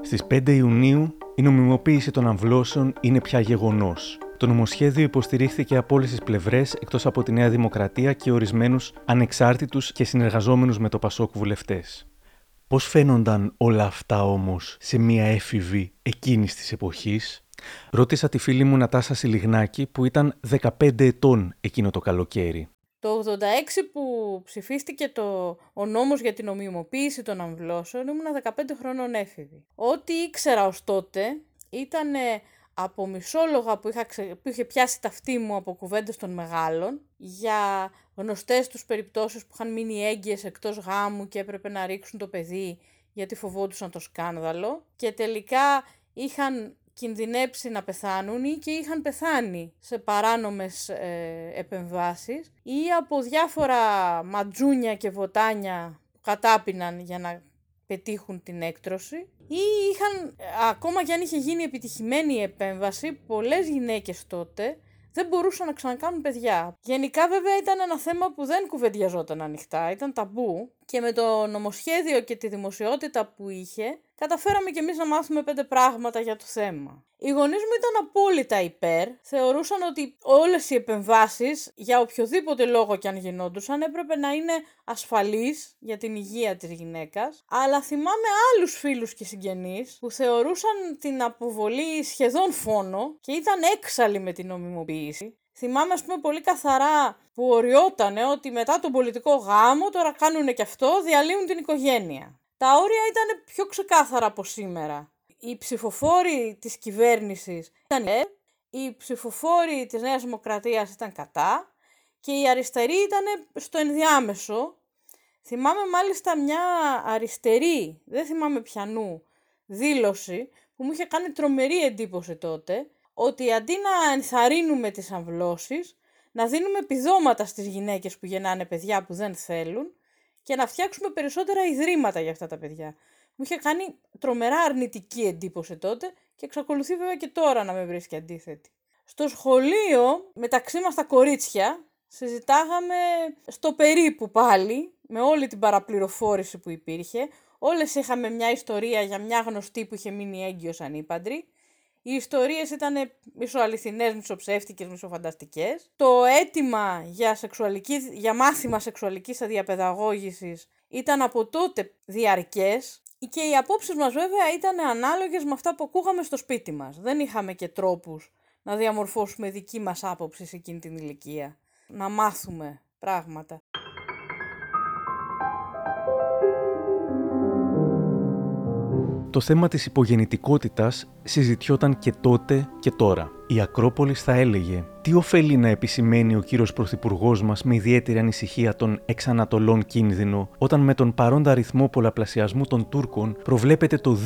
Στις 5 Ιουνίου η νομιμοποίηση των αμβλώσεων είναι πια γεγονός. Το νομοσχέδιο υποστηρίχθηκε από όλες τις πλευρές εκτός από τη Νέα Δημοκρατία και ορισμένους ανεξάρτητους και συνεργαζόμενους με το Πασόκ βουλευτές. Πώς φαίνονταν όλα αυτά όμως σε μια έφηβη εκείνης της εποχής, ρώτησα τη φίλη μου Νατάσα Σιλιγνάκη που ήταν 15 ετών εκείνο το καλοκαίρι. Το 86 που ψηφίστηκε το, ο νόμος για την ομοιομοποίηση των αμβλώσεων ήμουν 15 χρονών έφηβη. Ό,τι ήξερα ως τότε ήταν από μισόλογα που, είχα που είχε πιάσει ταυτή μου από κουβέντες των μεγάλων για γνωστές τους περιπτώσεις που είχαν μείνει έγκυες εκτός γάμου και έπρεπε να ρίξουν το παιδί γιατί φοβόντουσαν το σκάνδαλο. Και τελικά είχαν κινδυνέψει να πεθάνουν ή και είχαν πεθάνει σε παράνομες ε, επεμβάσεις ή από διάφορα ματζούνια και βοτάνια που κατάπιναν για να πετύχουν την έκτρωση ή είχαν, ακόμα και αν είχε γίνει επιτυχημένη η επέμβαση, πολλές γυναίκες τότε δεν μπορούσαν να ξανακάνουν παιδιά. Γενικά βέβαια ήταν ένα θέμα που δεν κουβεντιαζόταν ανοιχτά, ήταν ταμπού και με το νομοσχέδιο και τη δημοσιότητα που είχε καταφέραμε κι εμείς να μάθουμε πέντε πράγματα για το θέμα. Οι γονείς μου ήταν απόλυτα υπέρ, θεωρούσαν ότι όλες οι επεμβάσεις, για οποιοδήποτε λόγο και αν γινόντουσαν, έπρεπε να είναι ασφαλείς για την υγεία της γυναίκας, αλλά θυμάμαι άλλους φίλους και συγγενείς που θεωρούσαν την αποβολή σχεδόν φόνο και ήταν έξαλλοι με την νομιμοποίηση. Θυμάμαι, ας πούμε, πολύ καθαρά που οριότανε ότι μετά τον πολιτικό γάμο, τώρα κάνουν και αυτό, διαλύουν την οικογένεια. Τα όρια ήταν πιο ξεκάθαρα από σήμερα. Οι ψηφοφόροι της κυβέρνησης ήταν ε, οι ψηφοφόροι της Νέας Δημοκρατίας ήταν κατά και οι αριστεροί ήταν στο ενδιάμεσο. Θυμάμαι μάλιστα μια αριστερή, δεν θυμάμαι πιανού, δήλωση που μου είχε κάνει τρομερή εντύπωση τότε, ότι αντί να ενθαρρύνουμε τις αμβλώσεις, να δίνουμε επιδόματα στις γυναίκες που γεννάνε παιδιά που δεν θέλουν και να φτιάξουμε περισσότερα ιδρύματα για αυτά τα παιδιά. Μου είχε κάνει τρομερά αρνητική εντύπωση τότε και εξακολουθεί βέβαια και τώρα να με βρίσκει αντίθετη. Στο σχολείο, μεταξύ μας τα κορίτσια, συζητάγαμε στο περίπου πάλι, με όλη την παραπληροφόρηση που υπήρχε. Όλες είχαμε μια ιστορία για μια γνωστή που είχε μείνει έγκυος ανήπαντρη οι ιστορίες ήταν μισοαληθινές, μισοψεύτικες, μισοφανταστικές. Το αίτημα για, σεξουαλική, για μάθημα σεξουαλικής αδιαπαιδαγώγησης ήταν από τότε διαρκές και οι απόψεις μας βέβαια ήταν ανάλογες με αυτά που ακούγαμε στο σπίτι μας. Δεν είχαμε και τρόπους να διαμορφώσουμε δική μας άποψη σε εκείνη την ηλικία. Να μάθουμε πράγματα. Το θέμα της υπογεννητικότητας συζητιόταν και τότε και τώρα. Η Ακρόπολης θα έλεγε τι ωφελεί να επισημαίνει ο κύριος Πρωθυπουργός μας με ιδιαίτερη ανησυχία των εξανατολών κίνδυνο όταν με τον παρόντα αριθμό πολλαπλασιασμού των Τούρκων προβλέπεται το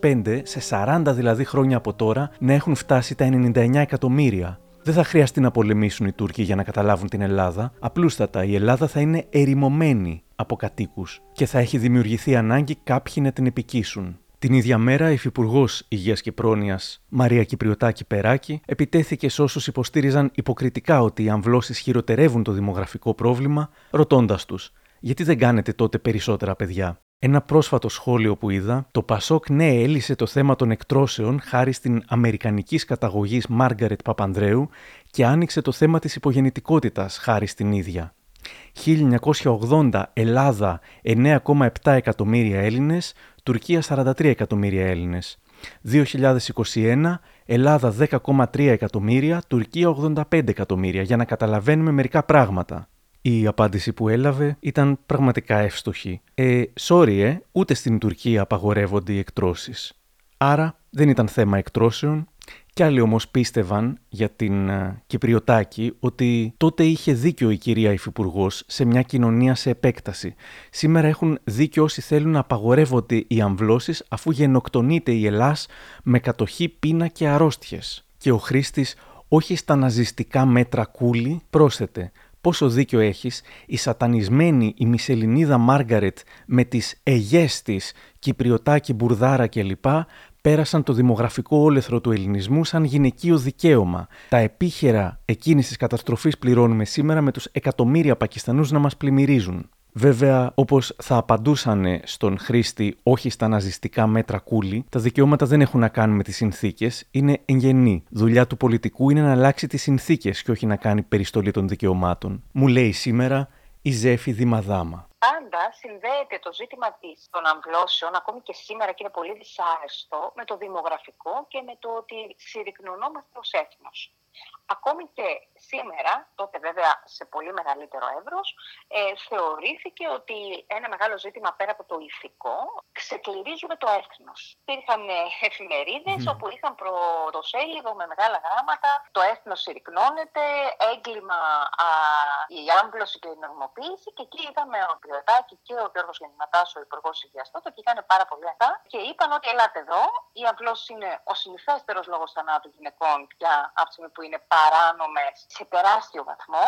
2025, σε 40 δηλαδή χρόνια από τώρα, να έχουν φτάσει τα 99 εκατομμύρια. Δεν θα χρειαστεί να πολεμήσουν οι Τούρκοι για να καταλάβουν την Ελλάδα. Απλούστατα η Ελλάδα θα είναι ερημωμένη από κατοίκους και θα έχει δημιουργηθεί ανάγκη κάποιοι να την επικίσουν. Την ίδια μέρα, η Υφυπουργός Υγείας και Πρόνοιας Μαρία Κυπριωτάκη Περάκη επιτέθηκε σε όσους υποστήριζαν υποκριτικά ότι οι αμβλώσεις χειροτερεύουν το δημογραφικό πρόβλημα, ρωτώντας τους: Γιατί δεν κάνετε τότε περισσότερα παιδιά; Ένα πρόσφατο σχόλιο που είδα, το Πασόκ ναι έλυσε το θέμα των εκτρώσεων χάρη στην αμερικανικής καταγωγής Μάργαρετ Παπανδρέου και άνοιξε το θέμα της υπογεννητικότητας χάρη στην ίδια. 1980 Ελλάδα 9,7 εκατομμύρια Έλληνες, Τουρκία 43 εκατομμύρια Έλληνες. 2021 Ελλάδα 10,3 εκατομμύρια, Τουρκία 85 εκατομμύρια για να καταλαβαίνουμε μερικά πράγματα. Η απάντηση που έλαβε ήταν πραγματικά εύστοχη. Ε, sorry, ε, ούτε στην Τουρκία απαγορεύονται οι εκτρώσεις. Άρα δεν ήταν θέμα εκτρώσεων, κι άλλοι όμως πίστευαν για την uh, Κυπριωτάκη ότι τότε είχε δίκιο η κυρία Υφυπουργός σε μια κοινωνία σε επέκταση. Σήμερα έχουν δίκιο όσοι θέλουν να απαγορεύονται οι αμβλώσεις αφού γενοκτονείται η Ελλάς με κατοχή, πείνα και αρρώστιες. Και ο χρήστης όχι στα ναζιστικά μέτρα κούλι πρόσθεται πόσο δίκιο έχεις, η σατανισμένη η Μισελινίδα Μάργαρετ με τις αιγές της, Κυπριωτάκη, Μπουρδάρα κλπ πέρασαν το δημογραφικό όλεθρο του ελληνισμού σαν γυναικείο δικαίωμα. Τα επίχειρα εκείνης της καταστροφής πληρώνουμε σήμερα με τους εκατομμύρια Πακιστανούς να μας πλημμυρίζουν. Βέβαια, όπως θα απαντούσαν στον χρήστη όχι στα ναζιστικά μέτρα κούλι, τα δικαιώματα δεν έχουν να κάνουν με τις συνθήκες, είναι εγγενή. Δουλειά του πολιτικού είναι να αλλάξει τις συνθήκες και όχι να κάνει περιστολή των δικαιωμάτων. Μου λέει σήμερα η Ζέφη Δημαδάμα πάντα συνδέεται το ζήτημα της, των αμβλώσεων, ακόμη και σήμερα και είναι πολύ δυσάρεστο, με το δημογραφικό και με το ότι συρρυκνωνόμαστε ως έθνος. Ακόμη και σήμερα, τότε βέβαια σε πολύ μεγαλύτερο εύρος, ε, θεωρήθηκε ότι ένα μεγάλο ζήτημα πέρα από το ηθικό, ξεκληρίζουμε το έθνος. Υπήρχαν ε, εφημερίδες όπου είχαν πρωτοσέλιδο με μεγάλα γράμματα, το έθνος συρρυκνώνεται, έγκλημα α, η άμπλωση και η νομιμοποίηση και εκεί είδαμε ο Πιωτάκη και ο Γιώργος Γεννηματάς, ο Υπουργός Υγείας τότε και έκανε πάρα πολύ αυτά και είπαν ότι ελάτε εδώ, η αμπλώση είναι ο συνηθέστερος λόγος θανάτου γυναικών πια από τη που είναι παράνομες σε τεράστιο βαθμό.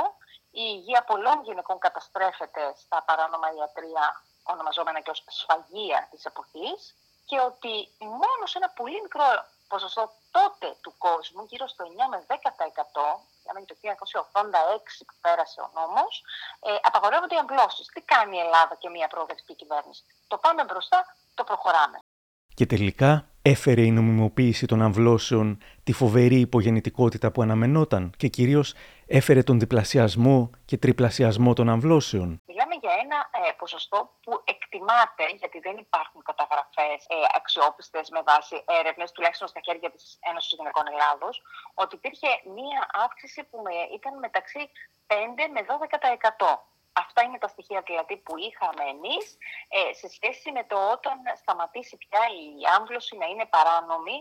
Η υγεία πολλών γυναικών καταστρέφεται στα παράνομα ιατρία ονομαζόμενα και ως σφαγεία της εποχής και ότι μόνο σε ένα πολύ μικρό ποσοστό τότε του κόσμου, γύρω στο 9 με 10%, για να είναι το 1986 που πέρασε ο νόμος, ε, απαγορεύονται οι αμπλώσεις. Τι κάνει η Ελλάδα και μια προοδευτική κυβέρνηση; Το πάμε μπροστά, το προχωράμε. Και τελικά έφερε η νομιμοποίηση των αμβλώσεων τη φοβερή υπογεννητικότητα που αναμενόταν και κυρίως έφερε τον διπλασιασμό και τριπλασιασμό των αμβλώσεων. Μιλάμε για ένα ε, ποσοστό που εκτιμάται, γιατί δεν υπάρχουν καταγραφές ε, αξιόπιστες με βάση έρευνες, τουλάχιστον στα χέρια της Ένωσης Γυναικών Ελλάδος, ότι υπήρχε μία αύξηση που με, ήταν μεταξύ 5 με 12%. Αυτά είναι τα στοιχεία δηλαδή που είχαμε εμείς ε, σε σχέση με το όταν σταματήσει πια η άμβλωση να είναι παράνομη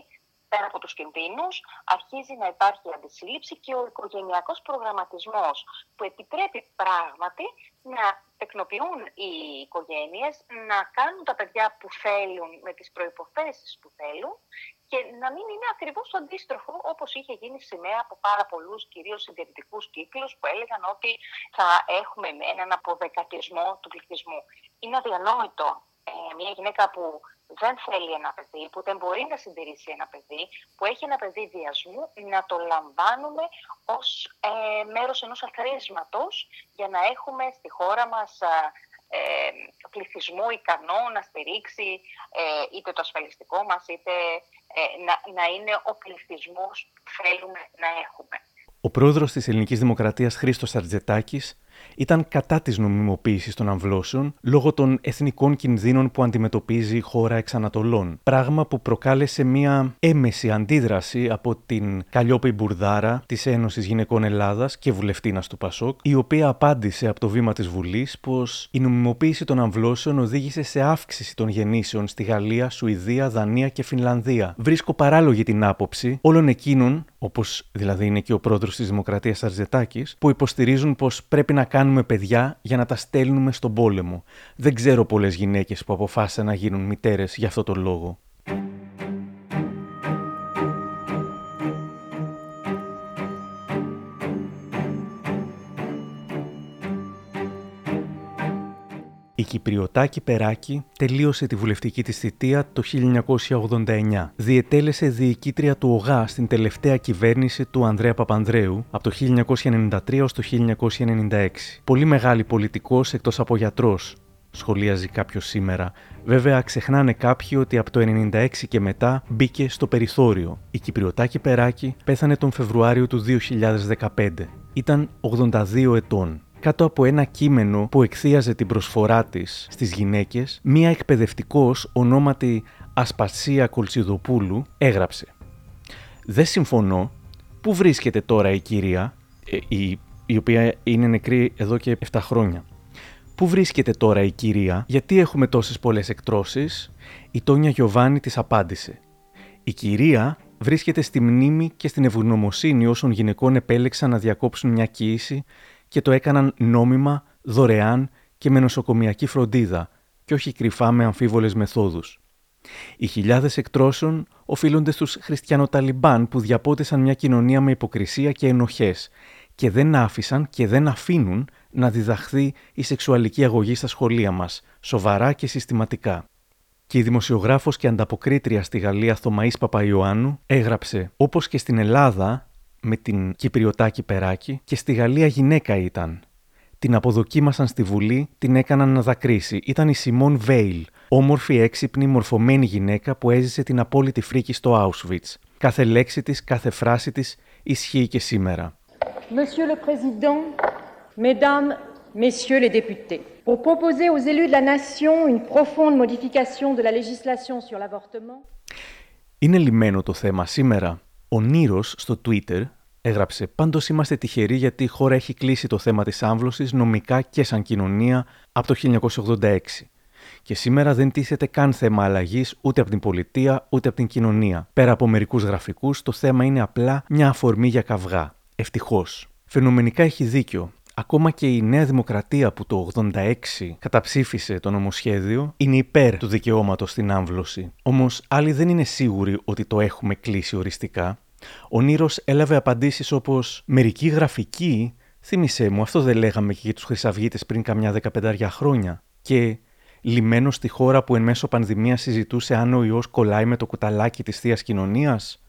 πέρα από τους κινδύνους, αρχίζει να υπάρχει αντισύλληψη και ο οικογενειακός προγραμματισμός που επιτρέπει πράγματι να τεκνοποιούν οι οικογένειες, να κάνουν τα παιδιά που θέλουν με τις προϋποθέσεις που θέλουν και να μην είναι ακριβώς το αντίστροφο όπως είχε γίνει σημαία από πάρα πολλούς κυρίως συντηρητικούς κύκλους που έλεγαν ότι θα έχουμε έναν αποδεκατισμό του πληθυσμού. Είναι αδιανόητο ε, μια γυναίκα που δεν θέλει ένα παιδί, που δεν μπορεί να συντηρήσει ένα παιδί, που έχει ένα παιδί διασμού, να το λαμβάνουμε ως ε, μέρος ενός αθροίσματος για να έχουμε στη χώρα μας ε, πληθυσμό ικανό να στηρίξει ε, είτε το ασφαλιστικό μας είτε ε, να, να είναι ο πληθυσμός που θέλουμε να έχουμε. Ο πρόεδρος της Ελληνικής Δημοκρατίας Χρήστος Αρτζετάκης ήταν κατά της νομιμοποίησης των αμβλώσεων λόγω των εθνικών κινδύνων που αντιμετωπίζει η χώρα εξ Ανατολών. Πράγμα που προκάλεσε μια έμεση αντίδραση από την Καλλιόπη Μπουρδάρα της Ένωσης Γυναικών Ελλάδας και βουλευτήνα του Πασόκ, η οποία απάντησε από το βήμα της Βουλής πως η νομιμοποίηση των αμβλώσεων οδήγησε σε αύξηση των γεννήσεων στη Γαλλία, Σουηδία, Δανία και Φινλανδία. Βρίσκω παράλογη την άποψη όλων εκείνων, όπως δηλαδή είναι και ο πρόεδρος της Δημοκρατίας Αρζετάκης, που υποστηρίζουν πως πρέπει να κάνουμε παιδιά για να τα στέλνουμε στον πόλεμο. Δεν ξέρω πολλές γυναίκες που αποφάσισαν να γίνουν μητέρες για αυτό το λόγο. Η Κυπριωτάκη Περάκη τελείωσε τη βουλευτική της θητεία το 1989. Διετέλεσε διοικήτρια του ΟΓΑ στην τελευταία κυβέρνηση του Ανδρέα Παπανδρέου από το 1993 ως το 1996. Πολύ μεγάλη πολιτικός εκτός από γιατρός, σχολίαζε κάποιος σήμερα. Βέβαια, ξεχνάνε κάποιοι ότι από το 1996 και μετά μπήκε στο περιθώριο. Η Κυπριωτάκη Περάκη πέθανε τον Φεβρουάριο του 2015. Ήταν 82 ετών κάτω από ένα κείμενο που εκθίαζε την προσφορά της στις γυναίκες, μία εκπαιδευτικός ονόματι Ασπασία Κολσιδοπούλου έγραψε «Δεν συμφωνώ, πού βρίσκεται τώρα η κυρία, ε, η, η οποία είναι νεκρή εδώ και 7 χρόνια; Πού βρίσκεται τώρα η κυρία, γιατί έχουμε τόσες πολλές εκτρώσεις» Η Τόνια Γιωβάνη της απάντησε «Η κυρία βρίσκεται στη μνήμη και στην ευγνωμοσύνη όσων γυναικών επέλεξαν να διακόψουν μια κοίηση και το έκαναν νόμιμα, δωρεάν και με νοσοκομιακή φροντίδα και όχι κρυφά με αμφίβολες μεθόδους. Οι χιλιάδες εκτρώσεων οφείλονται στους χριστιανοταλιμπάν που διαπότισαν μια κοινωνία με υποκρισία και ενοχές και δεν άφησαν και δεν αφήνουν να διδαχθεί η σεξουαλική αγωγή στα σχολεία μας, σοβαρά και συστηματικά. Και η δημοσιογράφος και ανταποκρίτρια στη Γαλλία Θωμαής Παπαϊωάννου έγραψε «Όπως και στην Ελλάδα με την Κυπριωτάκη Περάκη και στη Γαλλία γυναίκα ήταν. την αποδοκίμασαν στη Βουλή, την έκαναν να δακρύσει. Ήταν η Σιμών Βέιλ, όμορφη, έξυπνη, μορφωμένη γυναίκα που έζησε την απόλυτη φρίκη στο Auschwitz. Κάθε λέξη της, κάθε φράση της ισχύει και σήμερα. Monsieur le Président, Mesdames, Messieurs les députés, pour proposer aux élus de la nation une profonde modification de la législation sur l'avortement. Είναι λιμένο το θέμα σήμερα. Ο Νίρος στο Twitter έγραψε «Πάντως είμαστε τυχεροί γιατί η χώρα έχει κλείσει το θέμα της άμβλωσης νομικά και σαν κοινωνία από το 1986. Και σήμερα δεν τίθεται καν θέμα αλλαγής ούτε από την πολιτεία ούτε από την κοινωνία. Πέρα από μερικούς γραφικούς, το θέμα είναι απλά μια αφορμή για καυγά. Ευτυχώς. Φαινομενικά έχει δίκιο. Ακόμα και η Νέα Δημοκρατία που το 86 καταψήφισε το νομοσχέδιο είναι υπέρ του δικαιώματος στην άμβλωση. Όμως άλλοι δεν είναι σίγουροι ότι το έχουμε κλείσει οριστικά. Ο Νίρος έλαβε απαντήσεις όπως «Μερικοί γραφικοί, θύμισέ μου, αυτό δεν λέγαμε και για τους χρυσαυγίτες πριν καμιά δεκαπεντάρια χρόνια» και λιμένος στη χώρα που εν μέσω πανδημίας συζητούσε αν ο ιός κολλάει με το κουταλάκι της θείας κοινωνίας.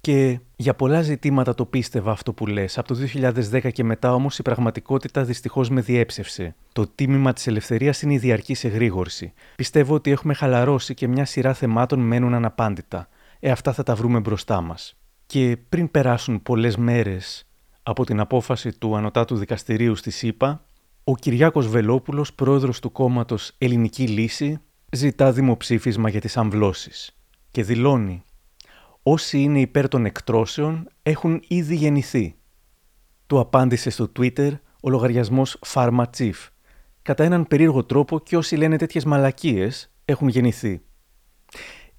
Και για πολλά ζητήματα το πίστευα αυτό που λες. Από το 2010 και μετά όμως η πραγματικότητα δυστυχώς με διέψευσε. Το τίμημα της ελευθερίας είναι η διαρκής εγρήγορση. Πιστεύω ότι έχουμε χαλαρώσει και μια σειρά θεμάτων μένουν αναπάντητα. Ε, αυτά θα τα βρούμε μπροστά μας. Και πριν περάσουν πολλές μέρες από την απόφαση του Ανωτάτου Δικαστηρίου στη ΣΥΠΑ, ο Κυριάκος Βελόπουλος, πρόεδρος του κόμματος Ελληνική Λύση, ζητά δημοψήφισμα για τις αμβλώσεις και δηλώνει «Όσοι είναι υπέρ των εκτρώσεων έχουν ήδη γεννηθεί». Του απάντησε στο Twitter ο λογαριασμός PharmaChief. Κατά έναν περίεργο τρόπο και όσοι λένε τέτοιες μαλακίες έχουν γεννηθεί.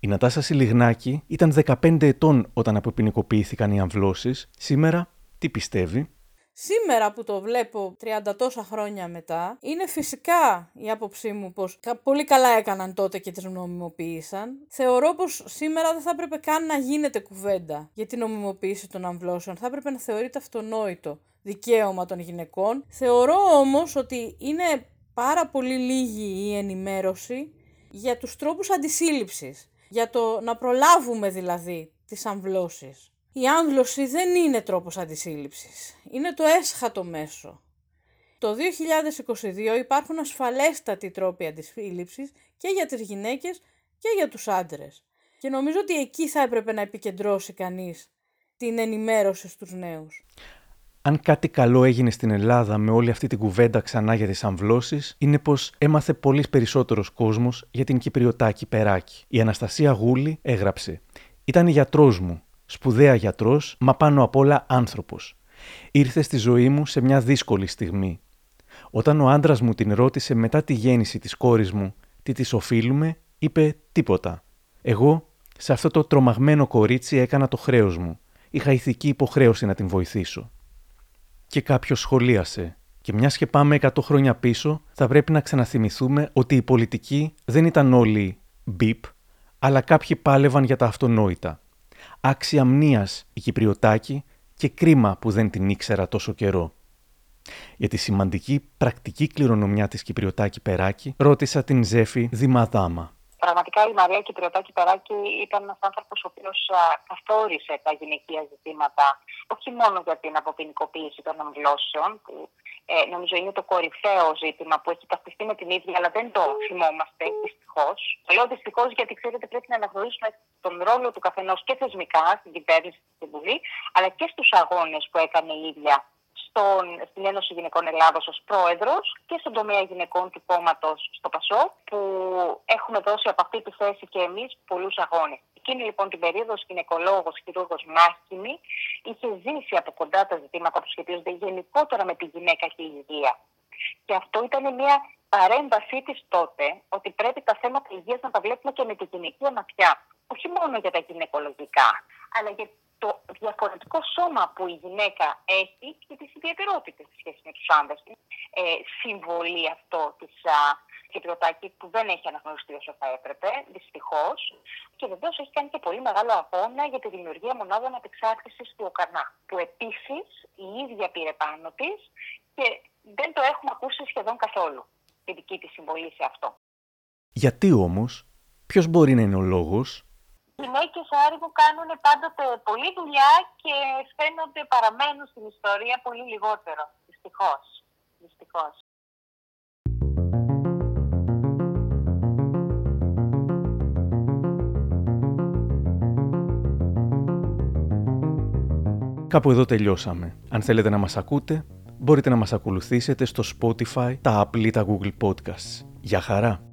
Η Νατάσα Σιλιγνάκη ήταν 15 ετών όταν αποποινικοποιήθηκαν οι αμβλώσεις. Σήμερα τι πιστεύει; Σήμερα που το βλέπω 30 τόσα χρόνια μετά, είναι φυσικά η άποψή μου πως πολύ καλά έκαναν τότε και τις νομιμοποίησαν. Θεωρώ πως σήμερα δεν θα έπρεπε καν να γίνεται κουβέντα για την νομιμοποίηση των αμβλώσεων. Θα έπρεπε να θεωρείται αυτονόητο δικαίωμα των γυναικών. Θεωρώ όμως ότι είναι πάρα πολύ λίγη η ενημέρωση για τους τρόπους αντισύλληψης. Για το να προλάβουμε δηλαδή τις αμβλώσεις. Η άμβλωση δεν είναι τρόπος αντισύλληψης. Είναι το έσχατο μέσο. Το 2022 υπάρχουν ασφαλέστατοι τρόποι αντισύλληψης και για τις γυναίκες και για τους άντρες. Και νομίζω ότι εκεί θα έπρεπε να επικεντρώσει κανείς την ενημέρωση στους νέους. Αν κάτι καλό έγινε στην Ελλάδα με όλη αυτή την κουβέντα ξανά για τις αμβλώσεις, είναι πως έμαθε πολύ περισσότερος κόσμος για την Κυπριωτάκη Περάκη. Η Αναστασία Γούλη έγραψε «Ήταν γιατρός μου σπουδαία γιατρός, μα πάνω απ' όλα άνθρωπος. Ήρθε στη ζωή μου σε μια δύσκολη στιγμή. Όταν ο άντρας μου την ρώτησε μετά τη γέννηση της κόρης μου τι της οφείλουμε, είπε τίποτα. Εγώ σε αυτό το τρομαγμένο κορίτσι έκανα το χρέος μου. Είχα ηθική υποχρέωση να την βοηθήσω. Και κάποιο σχολίασε. Και μιας και πάμε 100 χρόνια πίσω, θα πρέπει να ξαναθυμηθούμε ότι οι πολιτικοί δεν ήταν όλοι μπιπ, αλλά κάποιοι πάλευαν για τα αυτονόητα άξια μνήας η Κυπριωτάκη και κρίμα που δεν την ήξερα τόσο καιρό. Για τη σημαντική πρακτική κληρονομιά της Κυπριωτάκη Περάκη ρώτησα την Ζέφη Δημαδάμα. Πραγματικά η Μαρία Κυπριωτάκη Περάκη ήταν ένας άνθρωπος ο οποίος καθόρισε τα γυναικεία ζητήματα, όχι μόνο για την αποποινικοποίηση των αμβλώσεων, που ε, νομίζω είναι το κορυφαίο ζήτημα που έχει ταυτιστεί με την ίδια, αλλά δεν το θυμόμαστε δυστυχώς. Λέω δυστυχώς γιατί ξέρετε πρέπει να αναγνωρίσουμε τον ρόλο του καθενός και θεσμικά στην κυβέρνηση στην Βουλή, αλλά και στους αγώνες που έκανε η ίδια στον, στην Ένωση Γυναικών Ελλάδος ως πρόεδρος και στον τομέα γυναικών του κόμματος στο ΠΑΣΟ που έχουμε δώσει από αυτή τη θέση και εμείς πολλούς αγώνες. Εκείνη λοιπόν την περίοδο ως γυναικολόγος, χειρούργος μάχημη είχε ζήσει από κοντά τα ζητήματα που σχετίζονται γενικότερα με τη γυναίκα και η υγεία. Και αυτό ήταν μια παρέμβασή της τότε ότι πρέπει τα θέματα υγείας να τα βλέπουμε και με τη γυναικεία ματιά. Όχι μόνο για τα γυναικολογικά, αλλά για το διαφορετικό σώμα που η γυναίκα έχει και τις ιδιαιτερότητες σε σχέση με τους άντρε. Ε, συμβολή αυτό της Κυπριωτάκη που δεν έχει αναγνωριστεί όσο θα έπρεπε, δυστυχώς. Και βεβαίως έχει κάνει και πολύ μεγάλο αγώνα για τη δημιουργία μονάδων απεξάρτηση του ΟΚΑΝΑ. Που επίσης η ίδια πήρε πάνω της και δεν το έχουμε ακούσει σχεδόν καθόλου τη δική της συμβολή σε αυτό. Γιατί όμως, ποιος μπορεί να είναι ο λόγος; Γυναίκες Άρη μου κάνουν πάντοτε πολλή δουλειά και φαίνονται, παραμένουν στην ιστορία πολύ λιγότερο, δυστυχώς. Δυστυχώς. Κάπου εδώ τελειώσαμε. Αν θέλετε να μας ακούτε, μπορείτε να μας ακολουθήσετε στο Spotify, τα Apple ή τα Google Podcasts. Γεια χαρά!